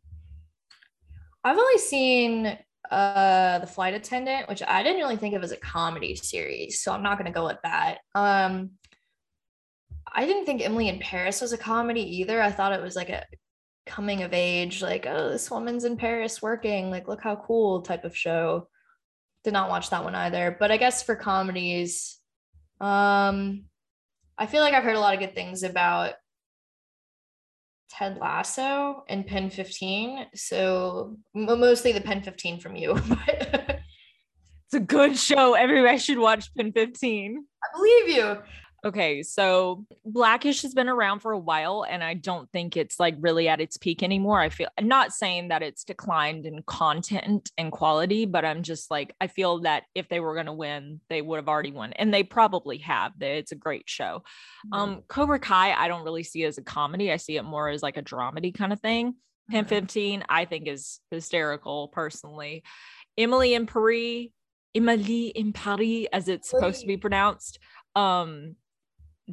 I've only seen uh the flight attendant which i didn't really think of as a comedy series so i'm not going to go with that. Um i didn't think emily in paris was a comedy either. I thought it was like a coming of age like oh this woman's in paris working like look how cool type of show. Did not watch that one either but i guess for comedies um i feel like i've heard a lot of good things about Ted Lasso and Pen 15. So mostly the Pen 15 from you. But it's a good show. Everybody should watch Pen 15. I believe you. Okay, so Blackish has been around for a while, and I don't think it's like really at its peak anymore. I feel I'm not saying that it's declined in content and quality, but I'm just like, I feel that if they were going to win, they would have already won, and they probably have. It's a great show. Mm-hmm. Um, Cobra Kai, I don't really see as a comedy, I see it more as like a dramedy kind of thing. Pen 15, I think is hysterical personally. Emily in Paris, Emily in Paris, as it's supposed to be pronounced. Um,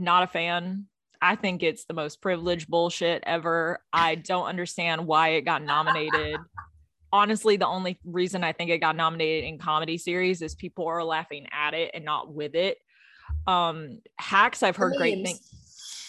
not a fan. I think it's the most privileged bullshit ever. I don't understand why it got nominated. Honestly, the only reason I think it got nominated in comedy series is people are laughing at it and not with it. Um, hacks, I've heard great things.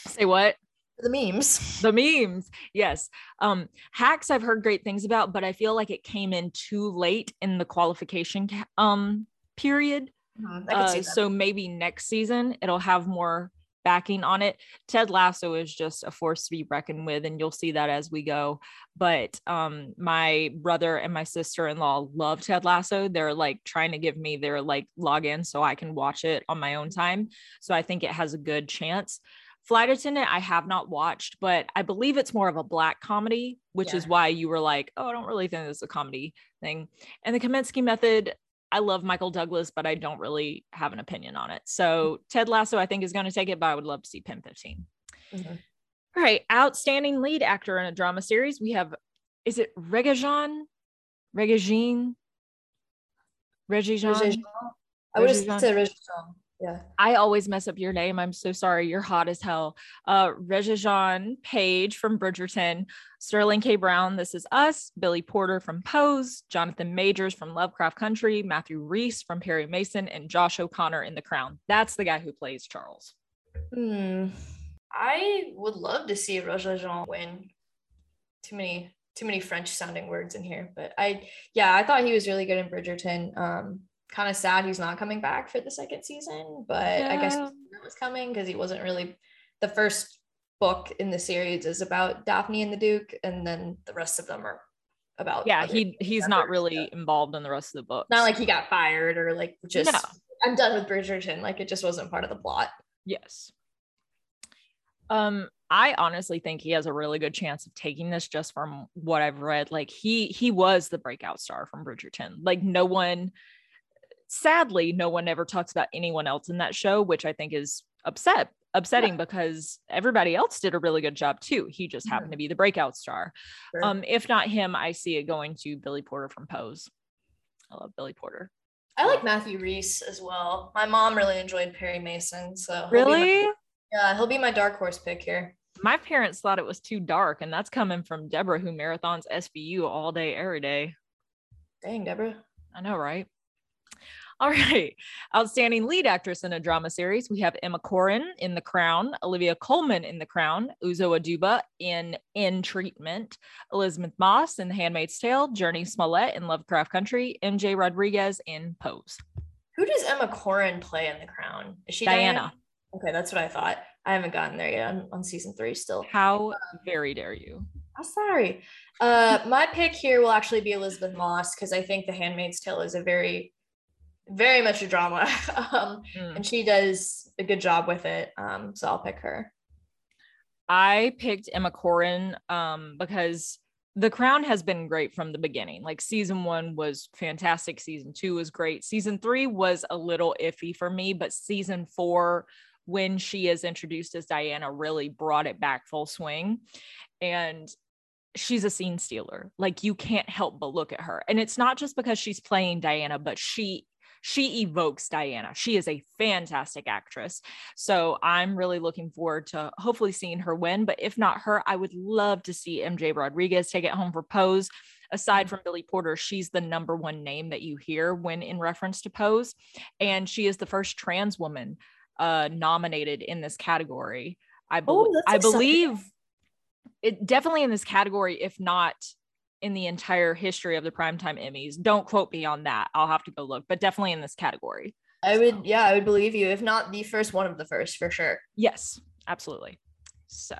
Say what? The memes. The memes. Yes. Um, hacks I've heard great things about, but I feel like it came in too late in the qualification um period. Mm-hmm. Uh, so maybe next season it'll have more backing on it. Ted Lasso is just a force to be reckoned with, and you'll see that as we go. But um, my brother and my sister-in-law love Ted Lasso. They're like trying to give me their like login so I can watch it on my own time. So I think it has a good chance. Flight Attendant, I have not watched, but I believe it's more of a black comedy, which yeah. is why you were like, oh, I don't really think it's a comedy thing. And the Kominsky method, I love Michael Douglas, but I don't really have an opinion on it. So Ted Lasso, I think, is going to take it, but I would love to see Pen 15. Mm-hmm. All right. Outstanding lead actor in a drama series. We have, is it Regé-Jean? Regé-Jean? Regé-Jean? I would have said Regé-Jean. Yeah. I always mess up your name. I'm so sorry. You're hot as hell. Uh, Regé-Jean Page from Bridgerton, Sterling K. Brown, This Is Us, Billy Porter from Pose, Jonathan Majors from Lovecraft Country, Matthew Rhys from Perry Mason, and Josh O'Connor in The Crown. That's the guy who plays Charles. Hmm. I would love to see Regé-Jean win. Too many, too many French sounding words in here, but I, yeah, I thought he was really good in Bridgerton. Um, kind of sad he's not coming back for the second season, but yeah. I guess it was coming because he wasn't really the first book in the series is about Daphne and the Duke, and then the rest of them are about yeah he he's not really involved in the rest of the book not like he got fired or like just no. i'm done with bridgerton like it just wasn't part of the plot. Yes. Um i honestly think he has a really good chance of taking this just from what i've read. Like he he was the breakout star from bridgerton. Like no one sadly, no one ever talks about anyone else in that show, which I think is upset upsetting yeah. because everybody else did a really good job too. He just happened to be the breakout star. Sure. Um, if not him, I see it going to Billy Porter from Pose. I love Billy Porter. I like Matthew Rhys as well. My mom really enjoyed Perry Mason, so really, my, yeah, he'll be my dark horse pick here. My parents thought it was too dark, and that's coming from Deborah, who marathons SVU all day, every day. Dang, Deborah. I know, right? All right. Outstanding lead actress in a drama series. We have Emma Corrin in The Crown, Olivia Colman in The Crown, Uzo Aduba in In Treatment, Elisabeth Moss in The Handmaid's Tale, Jurnee Smollett in Lovecraft Country, MJ Rodriguez in Pose. Who does Emma Corrin play in The Crown? Is she Diana. Diana? Okay, that's what I thought. I haven't gotten there yet. I'm on season three still. How very dare you? I'm sorry. Uh, my pick here will actually be Elisabeth Moss because I think The Handmaid's Tale is a very, very much a drama, um, Mm. and she does a good job with it. Um, so I'll pick her. I picked Emma Corrin um, because The Crown has been great from the beginning. Like season one was fantastic, season two was great, season three was a little iffy for me, but season four, when she is introduced as Diana, really brought it back full swing. And she's a scene stealer. Like you can't help but look at her. And it's not just because she's playing Diana, but she she evokes Diana. She is a fantastic actress. So I'm really looking forward to hopefully seeing her win. But if not her, I would love to see MJ Rodriguez take it home for Pose. Aside from Billy Porter, she's the number one name that you hear when in reference to Pose. And she is the first trans woman uh, nominated in this category. I, bel- Oh, I exciting. believe it definitely in this category, if not in the entire history of the primetime Emmys. Don't quote me on that. I'll have to go look, but definitely in this category. I would, yeah, I would believe you, if not the first one of the first for sure. Yes, absolutely. So,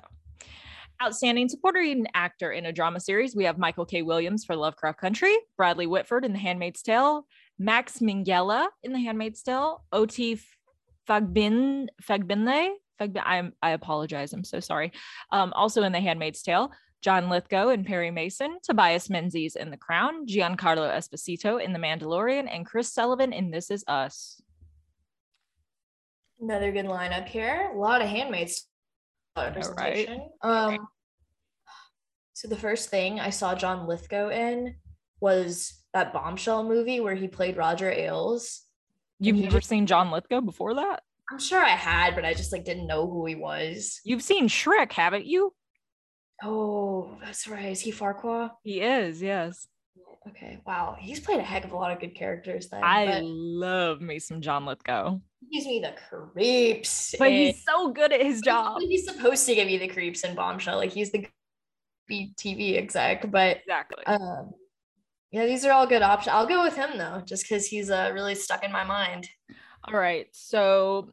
outstanding supporting actor in a drama series, we have Michael K. Williams for Lovecraft Country, Bradley Whitford in The Handmaid's Tale, Max Minghella in The Handmaid's Tale, O.T. Fagbin Fagbinle. Fagbin, I'm, I apologize. I'm so sorry. Um, also in The Handmaid's Tale, John Lithgow and Perry Mason, Tobias Menzies in The Crown, Giancarlo Esposito in The Mandalorian, and Chris Sullivan in This Is Us. Another good lineup here. A lot of handmaids right? Um, so the first thing I saw John Lithgow in was that bombshell movie where he played Roger Ailes. You've never just- seen John Lithgow before that? I'm sure I had, but I just like didn't know who he was. You've seen Shrek, haven't you? Oh, that's right. Is he Farquaad? He is, yes. Okay. Wow. He's played a heck of a lot of good characters then. I love me some John Lithgow. he gives me the creeps. But in- he's so good at his job. He's supposed to give you the creeps in Bombshell. Like he's the TV exec, but Exactly. um, yeah, these are all good options. I'll go with him though, just because he's uh, really stuck in my mind. All right. So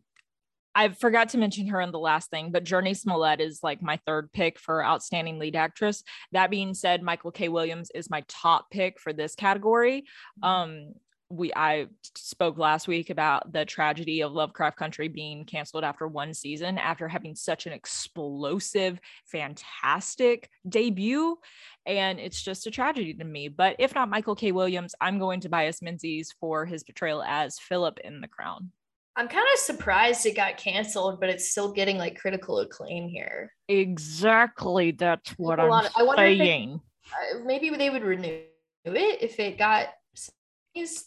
I forgot to mention her in the last thing, but Jurnee Smollett is like my third pick for outstanding lead actress. That being said, Michael K. Williams is my top pick for this category. Um, we I spoke last week about the tragedy of Lovecraft Country being canceled after one season after having such an explosive, fantastic debut. And it's just a tragedy to me. But if not Michael K. Williams, I'm going to bias Menzies for his portrayal as Philip in The Crown. I'm kind of surprised it got canceled, but it's still getting like critical acclaim here. Exactly. That's what I'm of- I if they- saying. Uh, maybe they would renew it if it got.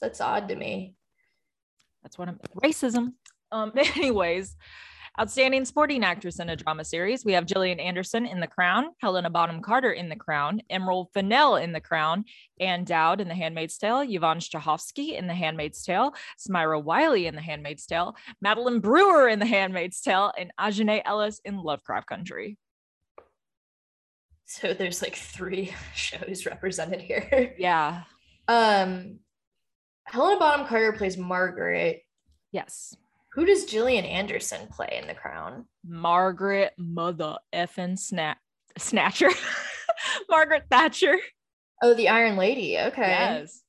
That's odd to me. That's what I'm racism. Um, anyways, outstanding sporting actress in a drama series. We have Gillian Anderson in The Crown, Helena Bonham Carter in The Crown, Emerald Fennell in The Crown, Ann Dowd in The Handmaid's Tale, Yvonne Strahovski in The Handmaid's Tale, Samira Wiley in The Handmaid's Tale, Madeline Brewer in The Handmaid's Tale, and Aunjanue Ellis in Lovecraft Country. So there's like three shows represented here. Yeah. Um, Helena Bonham Carter plays Margaret. Yes. Who does Gillian Anderson play in The Crown? Margaret Mother effing Snat Snatcher. Margaret Thatcher. Oh, the Iron Lady. Okay. Yes.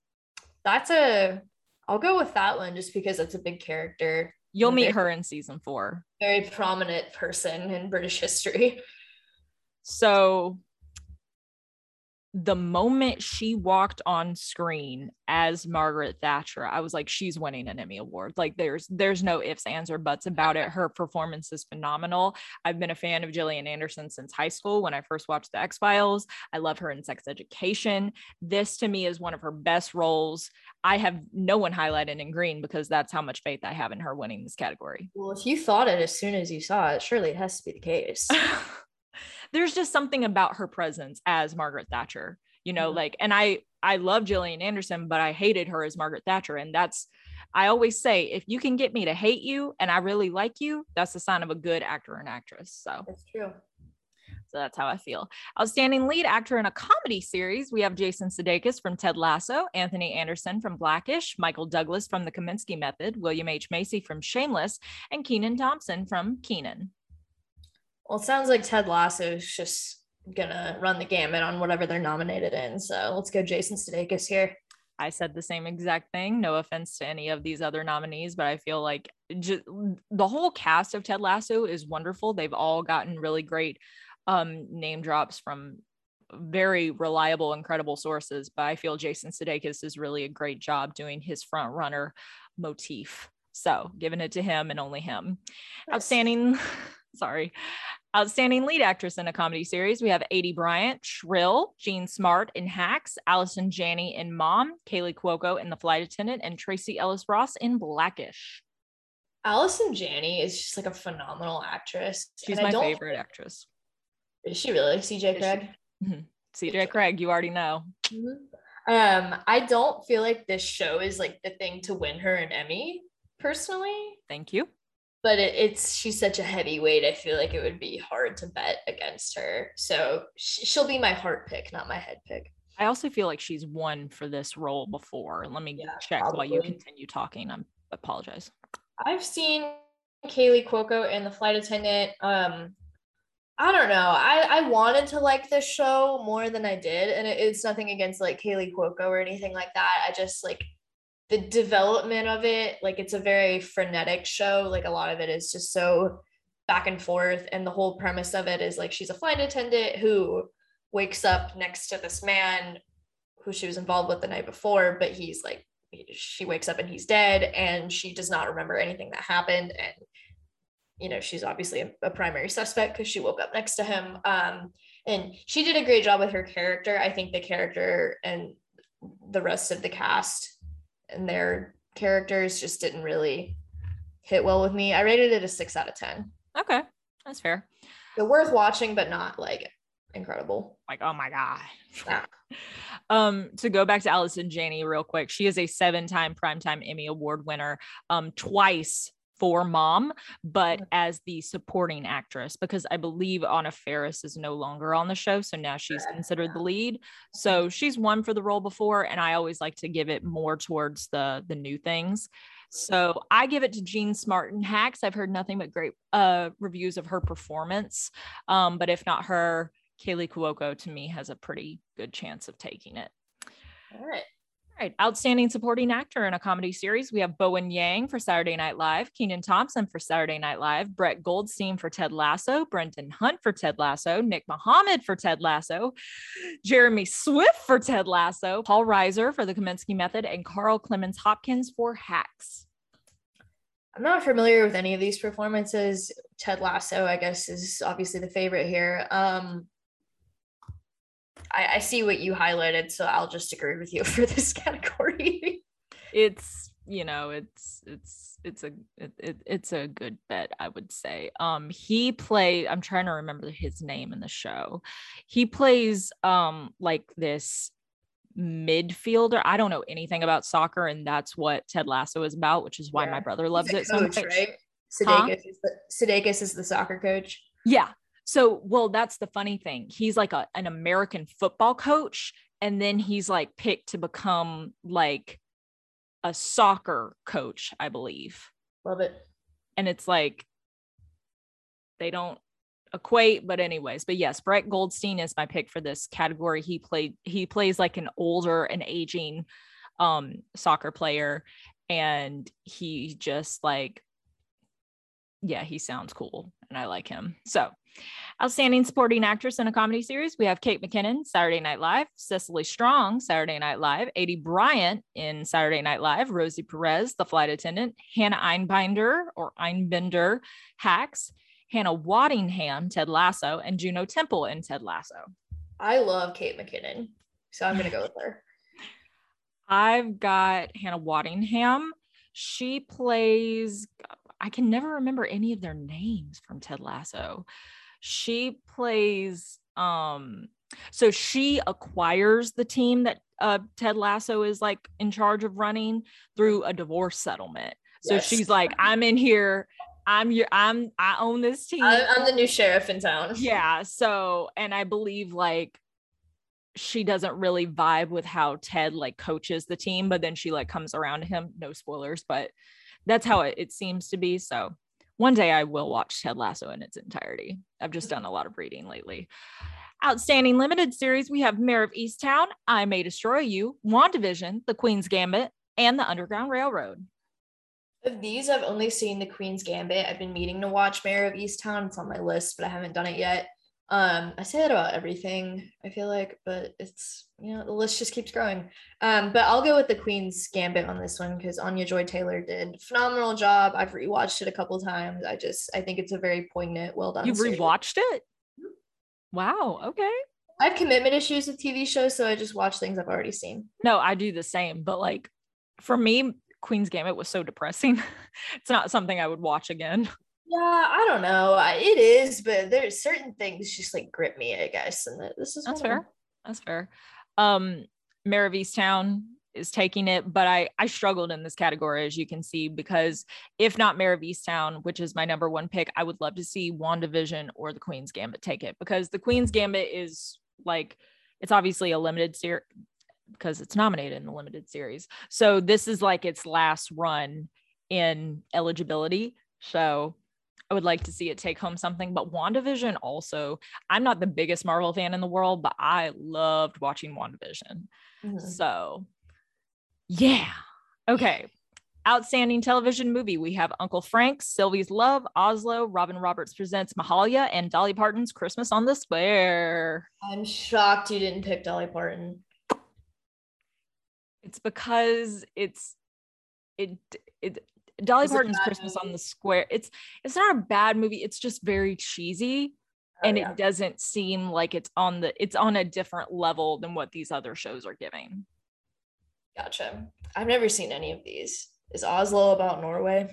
That's a I'll go with that one just because it's a big character. You'll meet her in season four. Very prominent person in British history. So the moment she walked on screen as Margaret Thatcher, I was like, she's winning an Emmy Award. Like there's there's no ifs, ands, or buts about it. Her performance is phenomenal. I've been a fan of Gillian Anderson since high school when I first watched the X-Files. I love her in sex education. This to me is one of her best roles. I have no one highlighted in green because that's how much faith I have in her winning this category. Well, if you thought it as soon as you saw it, surely it has to be the case. there's just something about her presence as Margaret Thatcher, you know, Mhm. like, and I, I love Gillian Anderson, but I hated her as Margaret Thatcher. And that's, I always say, if you can get me to hate you and I really like you, that's a sign of a good actor and actress. So, That's true. So that's how I feel. Outstanding lead actor in a comedy series. We have Jason Sudeikis from Ted Lasso, Anthony Anderson from Blackish, Michael Douglas from The Kominsky Method, William H. Macy from Shameless, and Kenan Thompson from Kenan. Well, it sounds like Ted Lasso is just gonna run the gamut on whatever they're nominated in. So let's go Jason Sudeikis here. I said the same exact thing. No offense to any of these other nominees, but I feel like just, the whole cast of Ted Lasso is wonderful. They've all gotten really great um, name drops from very reliable, incredible sources. But I feel Jason Sudeikis is really a great job doing his front runner motif. So giving it to him and only him. Outstanding. sorry. Outstanding lead actress in a comedy series. We have Aidy Bryant, Shrill, Jean Smart in Hacks, Allison Janney in Mom, Kaley Cuoco in The Flight Attendant, and Tracee Ellis Ross in Blackish. Allison Janney is just like a phenomenal actress. She's my favorite actress. Is she really? CJ Craig? Mm-hmm. CJ Craig, you already know. Mm-hmm. Um, I don't feel like this show is like the thing to win her an Emmy personally. Thank you but it, it's she's such a heavyweight. I feel like it would be hard to bet against her. So she'll be my heart pick, not my head pick. I also feel like she's won for this role before. Let me yeah, check probably. while you continue talking. I apologize. I've seen Kaley Cuoco in the flight attendant. Um, I don't know. I I wanted to like this show more than I did, and it, it's nothing against like Kaley Cuoco or anything like that. I just like the development of it like it's a very frenetic show. Like a lot of it is just so back and forth. And the whole premise of it is like she's a flight attendant who wakes up next to this man who she was involved with the night before but he's like she wakes up and he's dead and she does not remember anything that happened. And you know she's obviously a, a primary suspect because she woke up next to him. Um, and she did a great job with her character. I think the character and the rest of the cast and their characters just didn't really hit well with me. I rated it a six out of 10. Okay. That's fair. So worth watching, but not like incredible. Like, oh my God. Yeah. um, to go back to Allison Janney real quick, she is a seven-time primetime Emmy Award winner, um, twice for mom, but as the supporting actress, because I believe Anna Faris is no longer on the show. So now she's considered the lead. So she's won for the role before. And I always like to give it more towards the the new things. So I give it to Jean Smart and Hacks. I've heard nothing but great uh, reviews of her performance. Um, but if not her, Kaley Cuoco to me has a pretty good chance of taking it. All right right. Outstanding supporting actor in a comedy series. We have Bowen Yang for Saturday Night Live, Kenan Thompson for Saturday Night Live, Brett Goldstein for Ted Lasso, Brendan Hunt for Ted Lasso, Nick Mohammed for Ted Lasso, Jeremy Swift for Ted Lasso, Paul Reiser for The Kominsky Method, and Carl Clemons-Hopkins for Hacks. I'm not familiar with any of these performances. Ted Lasso, I guess, is obviously the favorite here. Um, I, I see what you highlighted, so I'll just agree with you for this category. it's you know it's it's it's a it, it, it's a good bet i would say. Um he play i'm trying to remember his name in the show. He plays um like this midfielder. I don't know anything about soccer and that's what ted lasso is about which is why yeah. my brother loves it coach, so much. right? Sudeikis, huh? is the, Sudeikis is the soccer coach? Yeah so, well, that's the funny thing. He's like a, an American football coach, and then he's like picked to become like a soccer coach, I believe. Love it. And it's like they don't equate, but anyways, but yes, Brett Goldstein is my pick for this category. He played he plays like an older and aging um soccer player and he just like yeah, he sounds cool and I like him. So, outstanding supporting actress in a comedy series, we have Kate McKinnon, Saturday Night Live, Cecily Strong, Saturday Night Live, Aidy Bryant in Saturday Night Live, Rosie Perez, The Flight Attendant, Hannah Einbinder or Einbinder, Hacks, Hannah Waddingham, Ted Lasso, and Juno Temple in Ted Lasso. I love Kate McKinnon, so I'm going to go with her. I've got Hannah Waddingham. She plays I can never remember any of their names from Ted Lasso. She plays um so she acquires the team that uh, Ted Lasso is like in charge of running through a divorce settlement. So yes. she's like, I'm in here. I'm your I'm I own this team. I, I'm the new sheriff in town. yeah. So, and I believe like she doesn't really vibe with how Ted like coaches the team, but then she like comes around to him. No spoilers, but that's how it, it seems to be. So one day I will watch Ted Lasso in its entirety. I've just done a lot of reading lately. Outstanding limited series, we have Mare of Easttown, I May Destroy You, WandaVision, The Queen's Gambit, and The Underground Railroad. Of these, I've only seen The Queen's Gambit. I've been meaning to watch Mare of Easttown. It's on my list, but I haven't done it yet. Um, I say that about everything, I feel like, but it's you know, the list just keeps growing. Um, but I'll go with the Queen's Gambit on this one because Anya Joy Taylor did a phenomenal job. I've rewatched it a couple times. I just I think it's a very poignant, well done. You've rewatched it? Wow. Okay. I have commitment issues with TV shows, so I just watch things I've already seen. No, I do the same, but like for me, Queen's Gambit was so depressing. it's not something I would watch again. Yeah, I don't know. It is, but there's certain things just like grip me, I guess. And this is That's one of them. fair. That's fair. Um, Mare of Easttown is taking it, but I I struggled in this category as you can see because if not Mare of Easttown, which is my number one pick, I would love to see WandaVision or The Queen's Gambit take it because The Queen's Gambit is like it's obviously a limited series because it's nominated in the limited series. So this is like its last run in eligibility. So I would like to see it take home something. But WandaVision also, I'm not the biggest Marvel fan in the world, but I loved watching WandaVision. Mhm. So yeah. Okay. Outstanding television movie. We have Uncle Frank, Sylvie's Love, Oslo, Robin Roberts Presents Mahalia, and Dolly Parton's Christmas on the Square. I'm shocked you didn't pick Dolly Parton. It's because it's it it Dolly It's Parton's Christmas on the Square. It's it's not a bad movie. It's just very cheesy Oh, and yeah. it doesn't seem like it's on the it's on a different level than what these other shows are giving. Gotcha. I've never seen any of these. Is Oslo about Norway?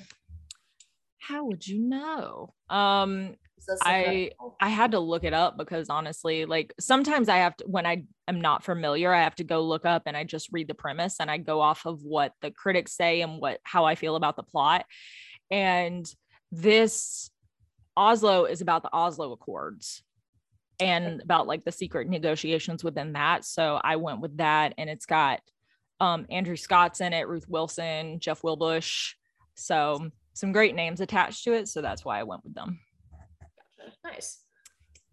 How would you know? Um I- I had to look it up because honestly, like sometimes I have to, when I am not familiar, I have to go look up and I just read the premise and I go off of what the critics say and what, how I feel about the plot. And this Oslo is about the Oslo Accords and about like the secret negotiations within that. So I went with that and it's got um, Andrew Scott's in it, Ruth Wilson, Jeff Wilbush. So some great names attached to it. So that's why I went with them. Nice.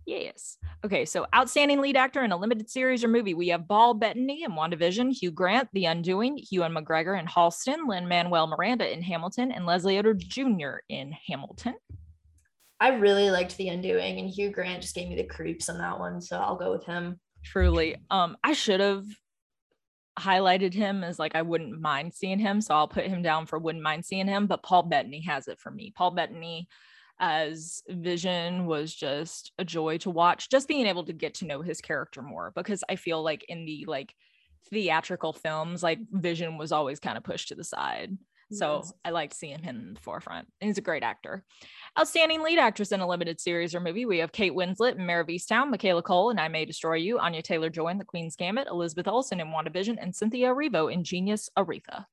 Yes. Okay. So, outstanding lead actor in a limited series or movie, we have Paul Bettany in WandaVision, Hugh Grant, The Undoing, Ewan McGregor in Halston, Lin-Manuel Miranda in Hamilton, and Leslie Odom Jr. in Hamilton. I really liked The Undoing, and Hugh Grant just gave me the creeps on that one, so I'll go with him. Truly. Um, I should have highlighted him as like I wouldn't mind seeing him. So I'll put him down for wouldn't mind seeing him. But Paul Bettany has it for me. Paul Bettany as Vision was just a joy to watch. Just being able to get to know his character more because I feel like in the like theatrical films, like Vision was always kind of pushed to the side. So Yes. I liked seeing him in the forefront. And he's a great actor. Outstanding lead actress in a limited series or movie. We have Kate Winslet in Mare of Easttown, Michaela Coel and I May Destroy You, Anya Taylor Joy in The Queen's Gambit, Elizabeth Olsen in WandaVision, and Cynthia Erivo in Genius Aretha.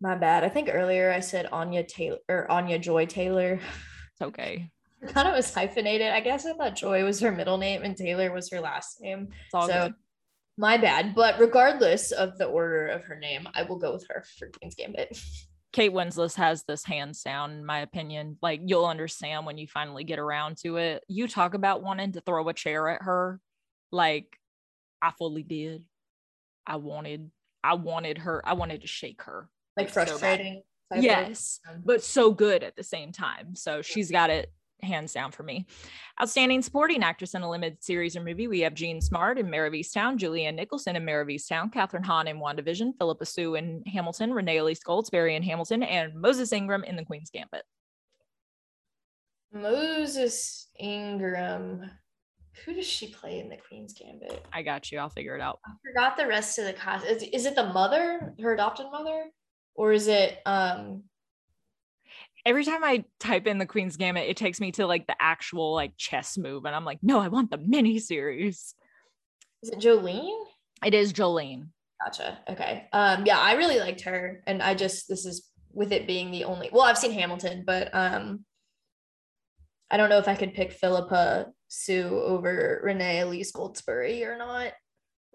My bad. I think earlier I said Anya Taylor or Anya Joy Taylor. It's okay. I thought it was hyphenated. I guess I thought Joy was her middle name and Taylor was her last name. So good. my bad. But regardless of the order of her name, I will go with her for Queen's Gambit. Kate Winslet has this hands down, in my opinion. Like you'll understand when you finally get around to it. You talk about wanting to throw a chair at her. Like I fully did. I wanted, I wanted her, I wanted to shake her. Like frustrating. type of- Yes, but so good at the same time. So she's got it hands down for me. Outstanding supporting actress in a limited series or movie. We have Jean Smart in Mare of Easttown, Julianne Nicholson in Mare of Easttown, Kathryn Hahn in WandaVision, Phillipa Soo in Hamilton, Renee Elise Goldsberry in Hamilton, and Moses Ingram in The Queen's Gambit. Moses Ingram. Who does she play in the Queen's Gambit? I got you. I'll figure it out. I forgot the rest of the cast. Is, is it the mother, her adopted mother? Or is it um Every time I type in The Queen's Gambit, it takes me to like the actual like chess move, and I'm like, no, I want the mini series. is it Jolene? It is Jolene. Gotcha. Okay. Um, yeah, I really liked her, and I just this is with it being the only. Well, I've seen Hamilton, but um, I don't know if I could pick Phillipa Soo over Renee Elise Goldsberry or not,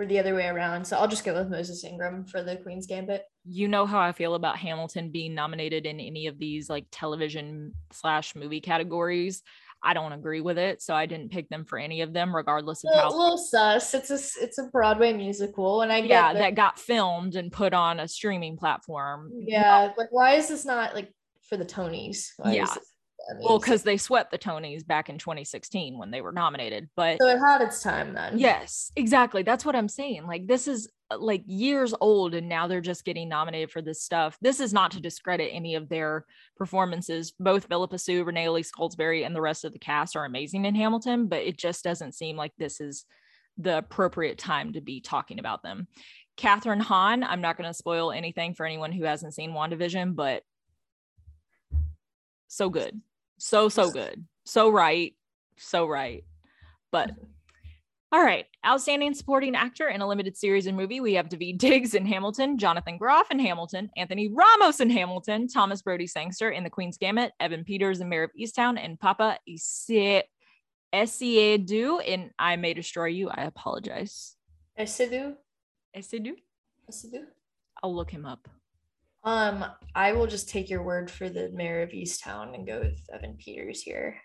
or the other way around. So I'll just go with Moses Ingram for the Queen's Gambit. You know how I feel about Hamilton being nominated in any of these like television slash movie categories. I don't agree with it, so I didn't pick them for any of them, regardless of a how. A little sus. It's a it's a Broadway musical, and I yeah, that got filmed and put on a streaming platform. Yeah, like why is this not like for the Tonys? Why yeah, well, because they swept the Tonys back in 2016 when they were nominated. But so it had its time then. Yes, exactly. That's what I'm saying. Like this is uh, like years old, and now they're just getting nominated for this stuff. This is not to discredit any of their performances. Both Phillipa Soo, Renee Elise Goldsberry, and the rest of the cast are amazing in Hamilton, but it just doesn't seem like this is the appropriate time to be talking about them. Kathryn Hahn, I'm not going to spoil anything for anyone who hasn't seen WandaVision, but so good so, so good. So right. So right. But all right. Outstanding supporting actor in a limited series and movie. We have Daveed Diggs in Hamilton, Jonathan Groff in Hamilton, Anthony Ramos in Hamilton, Thomas Brodie Sangster in The Queen's Gambit, Evan Peters in Mare of Easttown, and Papa Essiedu in I May Destroy You. I apologize. Essiedu? Essiedu? Essiedu? I'll look him up. Um, I will just take your word for the Mare of Easttown and go with Evan Peters here.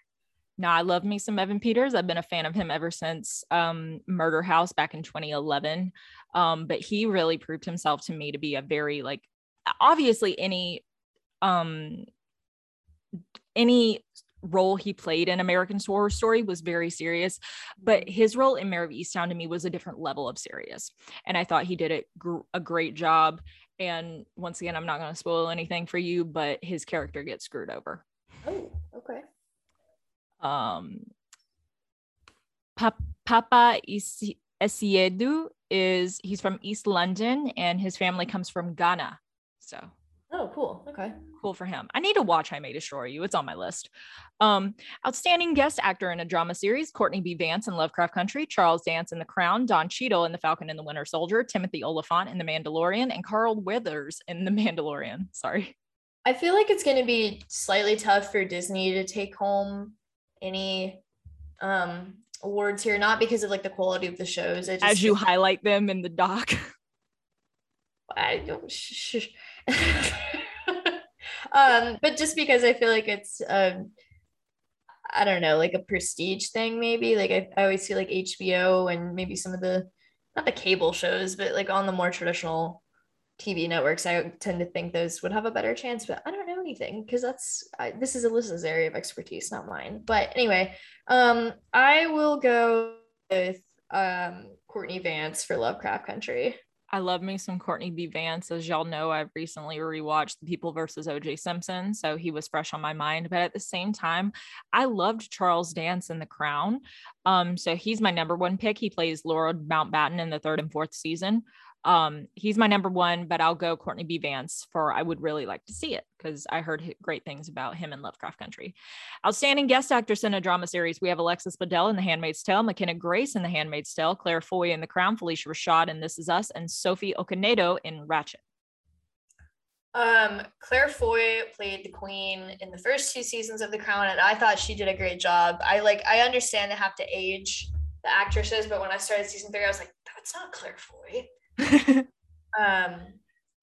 No, I love me some Evan Peters. I've been a fan of him ever since um, Murder House back in 2011. Um, but he really proved himself to me to be a very like obviously any um any role he played in American Horror Story was very serious, but mm-hmm. his role in Mare of Easttown to me was a different level of serious. And I thought he did it gr- a great job. And once again, I'm not going to spoil anything for you, but his character gets screwed over. Oh, okay. Um, pa- Papa Essiedu is he's from East London and his family comes from Ghana. So Oh, cool. Okay. Cool for him. I need to watch I May Destroy You. It's on my list. Um, outstanding guest actor in a drama series, Courtney B. Vance in Lovecraft Country, Charles Dance in The Crown, Don Cheadle in The Falcon and the Winter Soldier, Timothy Olyphant in The Mandalorian, and Carl Weathers in The Mandalorian. Sorry. I feel like it's going to be slightly tough for Disney to take home any um awards here, not because of like the quality of the shows. As you highlight them in the doc. I don't. Sh- sh- um, but just because I feel like it's um, I don't know, like a prestige thing, maybe. Like I, I always feel like HBO and maybe some of the not the cable shows, but like on the more traditional TV networks, I tend to think those would have a better chance. But I don't know anything because that's I, this is Alyssa's area of expertise, not mine. But anyway, um, I will go with um Courtney Vance for Lovecraft Country. I love me some Courtney B. Vance. As y'all know, I've recently rewatched The People versus OJ Simpson. So he was fresh on my mind. But at the same time, I loved Charles Dance in The Crown. Um, so he's my number one pick. He plays Lord Mountbatten in the third and fourth season. Um, he's my number one, but I'll go Courtney B. Vance for I would really like to see it because I heard great things about him in Lovecraft Country. Outstanding guest actress in a drama series. We have Alexis Bledel in The Handmaid's Tale, McKenna Grace in The Handmaid's Tale, Claire Foy in The Crown, Phylicia Rashad in This Is Us, and Sophie Okonedo in Ratched. Um, Claire Foy played the queen in the first two seasons of The Crown, and I thought she did a great job. I like I understand they have to age the actresses, but when I started season three, I was like, that's not Claire Foy. um,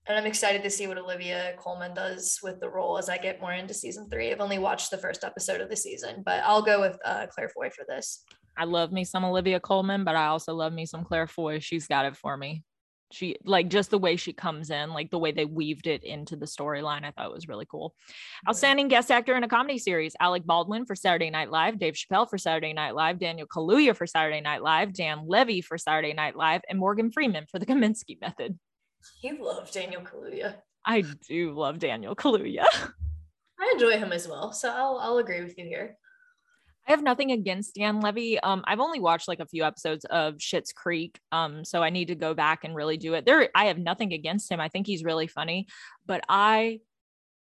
and I'm excited to see what Olivia Colman does with the role as I get more into season three. I've only watched the first episode of the season, but I'll go with uh, Claire Foy for this. I love me some Olivia Colman, but I also love me some Claire Foy. She's got it for me. She like just the way she comes in, like the way they weaved it into the storyline, I thought it was really cool. Outstanding guest actor in a comedy series: Alec Baldwin for Saturday Night Live, Dave Chappelle for Saturday Night Live, Daniel Kaluuya for Saturday Night Live, Dan Levy for Saturday Night Live, and Morgan Freeman for The Kominsky Method. You love Daniel Kaluuya. I do love Daniel Kaluuya. I enjoy him as well, so I'll I'll agree with you here. I have nothing against Dan Levy. Um, I've only watched like a few episodes of Schitt's Creek. Um, so I need to go back and really do it. There, I have nothing against him. I think he's really funny, but I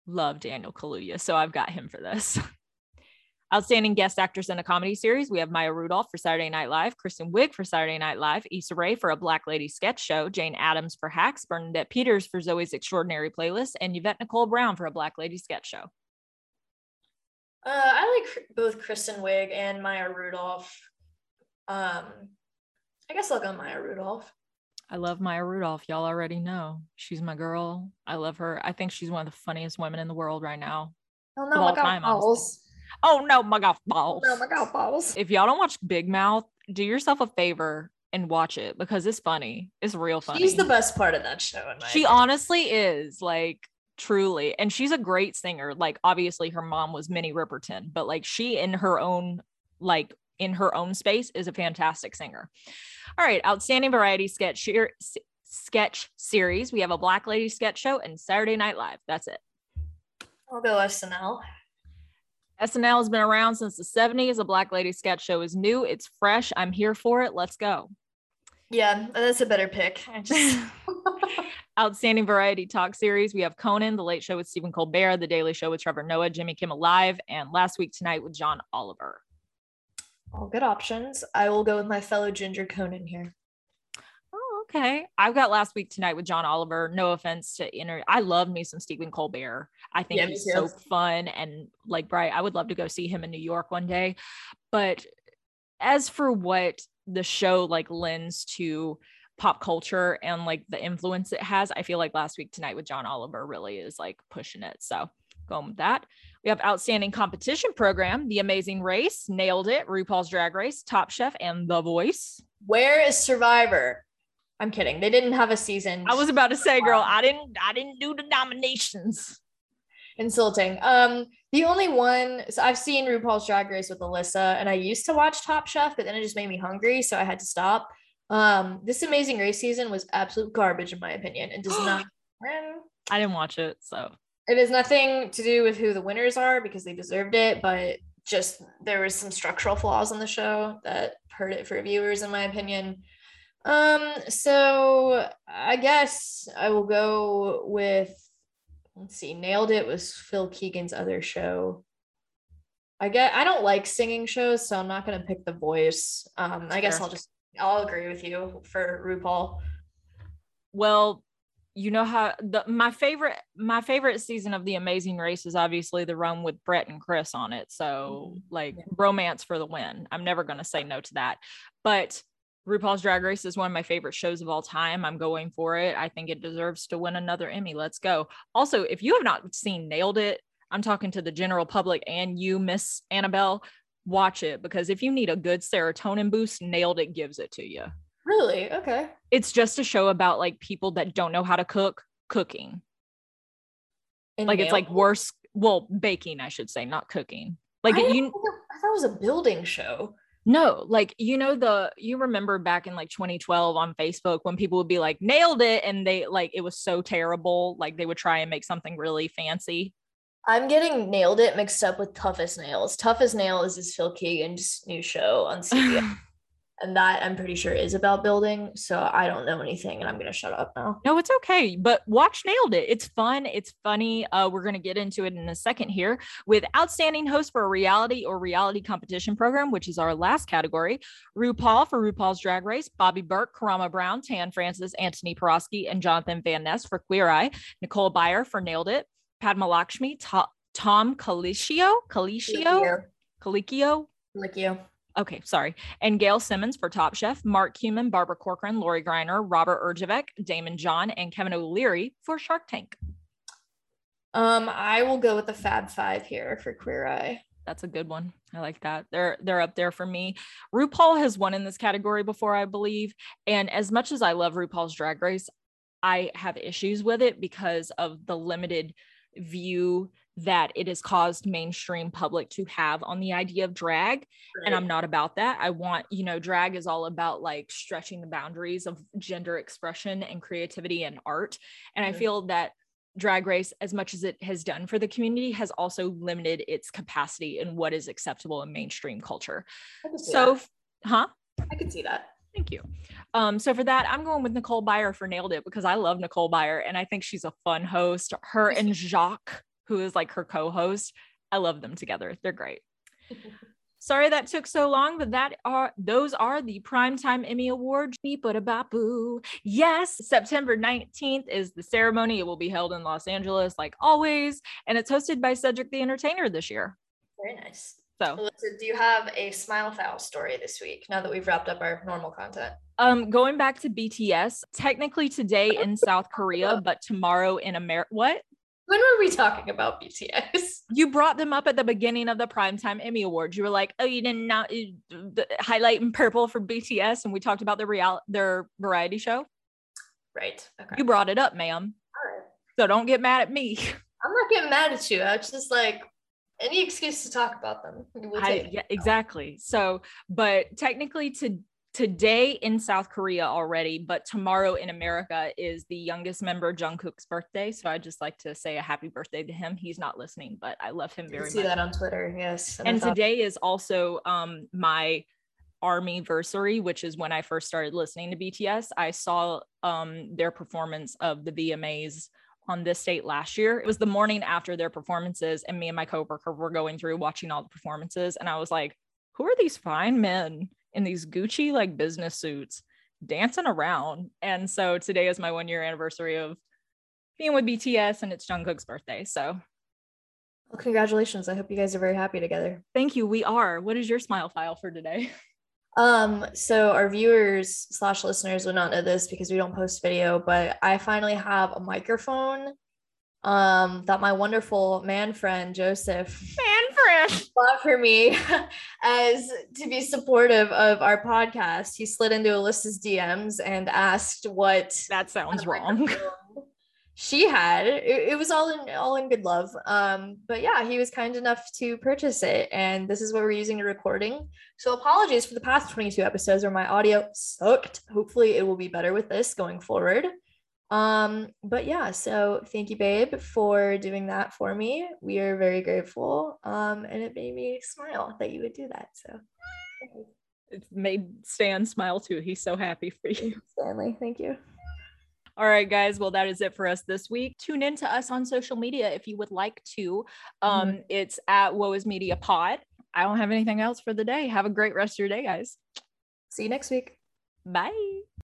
love Daniel Kaluuya, so I've got him for this. Outstanding guest actors in a comedy series. We have Maya Rudolph for Saturday Night Live, Kristen Wiig for Saturday Night Live, Issa Rae for a Black Lady sketch show, Jane Adams for Hacks, Bernadette Peters for Zoey's Extraordinary Playlist, and Yvette Nicole Brown for a Black Lady sketch show. Uh, I like both Kristen Wiig and Maya Rudolph. Um, I guess I'll go Maya Rudolph. I love Maya Rudolph. Y'all already know. She's my girl. I love her. I think she's one of the funniest women in the world right now. Oh no, my God, balls. Oh no, my golf balls. Oh no, my golf balls. If y'all don't watch Big Mouth, do yourself a favor and watch it because it's funny. It's real funny. She's the best part of that show. she opinion. honestly is like truly, and she's a great singer. Like obviously, her mom was Minnie Riperton, but like she in her own like in her own space is a fantastic singer. All right, outstanding variety sketch sketch series. We have a Black Lady sketch show and Saturday Night Live. That's it. I'll go SNL. SNL has been around since the 70s. A Black Lady sketch show is new. It's fresh. I'm here for it. Let's go. Yeah, that's a better pick. Just... Outstanding variety talk series. We have Conan, The Late Show with Stephen Colbert, The Daily Show with Trevor Noah, Jimmy Kimmel Live, and Last Week Tonight with John Oliver. All good options. I will go with my fellow Ginger Conan here. Oh, okay. I've got last week tonight with John Oliver. No offense to inner. I love me some Stephen Colbert. I think yeah, he's so fun and like bright. I would love to go see him in New York one day. But as for what the show like lends to pop culture and like the influence it has, I feel like last week tonight with John Oliver really is like pushing it. So going with that. We have outstanding competition program, The Amazing Race, nailed it, RuPaul's Drag Race, Top Chef, and The Voice. Where is Survivor? I'm kidding. They didn't have a season. I was about to say, girl, I didn't I didn't do the nominations. Insulting. Um, the only one so I've seen RuPaul's Drag Race with Alyssa, and I used to watch Top Chef, but then it just made me hungry, so I had to stop. Um, this amazing race season was absolute garbage in my opinion, and does not I didn't watch it, so it has nothing to do with who the winners are because they deserved it, but just there was some structural flaws on the show that hurt it for viewers, in my opinion. Um, so I guess I will go with let's see, nailed it was Phil Keoghan's other show. I get I don't like singing shows, so I'm not gonna pick the voice. Um, I guess I'll just I'll agree with you for RuPaul. Well, you know how the my favorite my favorite season of the amazing race is obviously the run with brett and chris on it so mm-hmm. like yeah. romance for the win i'm never going to say no to that but rupaul's drag race is one of my favorite shows of all time i'm going for it i think it deserves to win another emmy let's go also if you have not seen nailed it i'm talking to the general public and you miss annabelle watch it because if you need a good serotonin boost nailed it gives it to you Really? Okay. It's just a show about like people that don't know how to cook, cooking. In like it's like worse. Well, baking, I should say, not cooking. Like I you. I thought it was a building show. No, like you know the you remember back in like 2012 on Facebook when people would be like nailed it and they like it was so terrible like they would try and make something really fancy. I'm getting nailed it mixed up with Tough as Nails. Tough as Nails is this Phil Keoghan's new show on CBS. And that I'm pretty sure is about building. So I don't know anything, and I'm gonna shut up now. No, it's okay. But watch nailed it. It's fun. It's funny. Uh, we're gonna get into it in a second here with outstanding host for a reality or reality competition program, which is our last category. RuPaul for RuPaul's Drag Race, Bobby Berk, Karamo Brown, Tan Francis, Antoni Porowski, and Jonathan Van Ness for Queer Eye, Nicole Byer for Nailed It, Padma Lakshmi, Tom Colicchio, Colicchio, Colicchio, Colicchio. Okay, sorry. And Gail Simmons for Top Chef, Mark Cuban, Barbara Corcoran, Lori Greiner, Robert Herjavec, Daymond John, and Kevin O'Leary for Shark Tank. Um, I will go with the Fab Five here for Queer Eye. That's a good one. I like that. They're they're up there for me. RuPaul has won in this category before, I believe. And as much as I love RuPaul's Drag Race, I have issues with it because of the limited view that it has caused mainstream public to have on the idea of drag right. and i'm not about that i want you know drag is all about like stretching the boundaries of gender expression and creativity and art and i feel that drag race as much as it has done for the community has also limited its capacity in what is acceptable in mainstream culture so that. huh i can see that thank you um, so for that, I'm going with Nicole Byer for Nailed It because I love Nicole Byer and I think she's a fun host. Her and Jacques who is like her co-host. I love them together. They're great. Sorry that took so long, but that are those are the primetime Emmy Awards. Beep-a-da-bop-boo. Yes, September 19th is the ceremony. It will be held in Los Angeles, like always, and it's hosted by Cedric the Entertainer this year. Very nice. So, Alyssa, do you have a smile foul story this week now that we've wrapped up our normal content? um, going back to BTS, technically today in South Korea, but tomorrow in America. What? When were we talking about BTS? You brought them up at the beginning of the Primetime Emmy Awards. You were like, "Oh, you didn't not uh, highlight in purple for BTS," and we talked about the real their variety show. Right. Okay. You brought it up, ma'am. All right. So don't get mad at me. I'm not getting mad at you. I was just like any excuse to talk about them. We'll I, yeah, exactly. So, but technically, to today in South Korea already, but tomorrow in America is the youngest member Jungkook's birthday. So I just like to say a happy birthday to him. He's not listening, but I love him very much. see that on Twitter. Yes. and today is also um my army versary which is when i first started listening to bts i saw um their performance of the vmas on this date last year it was the morning after their performances and me and my coworker were going through watching all the performances and i was like who are these fine men in these gucci like business suits dancing around. And so today is my one year anniversary of being with bts and it's jungkook's birthday so. Well, congratulations. I hope you guys are very happy together. thank you. We are. What is your smile file for today? Um, so our viewers slash listeners would not know this because we don't post video, but I finally have a microphone um that my wonderful man friend Joseph man bought for me as to be supportive of our podcast. He slid into Alyssa's DMs and asked what That sounds wrong. She had it, it was all in all in good love. Um, but yeah, he was kind enough to purchase it, and this is what we're using to recording. So apologies for the past 22 episodes where my audio sucked. Hopefully it will be better with this going forward. Um, but yeah, so thank you, babe, for doing that for me. We are very grateful. Um, and it made me smile that you would do that. So It made Stan smile too. He's so happy for you. Stanley, thank you. All right, guys. Well, that is it for us this week. Tune in to us on social media if you would like to. Um, It's at Woe is Media Pod. I don't have anything else for the day. Have a great rest of your day, guys. See you next week. Bye.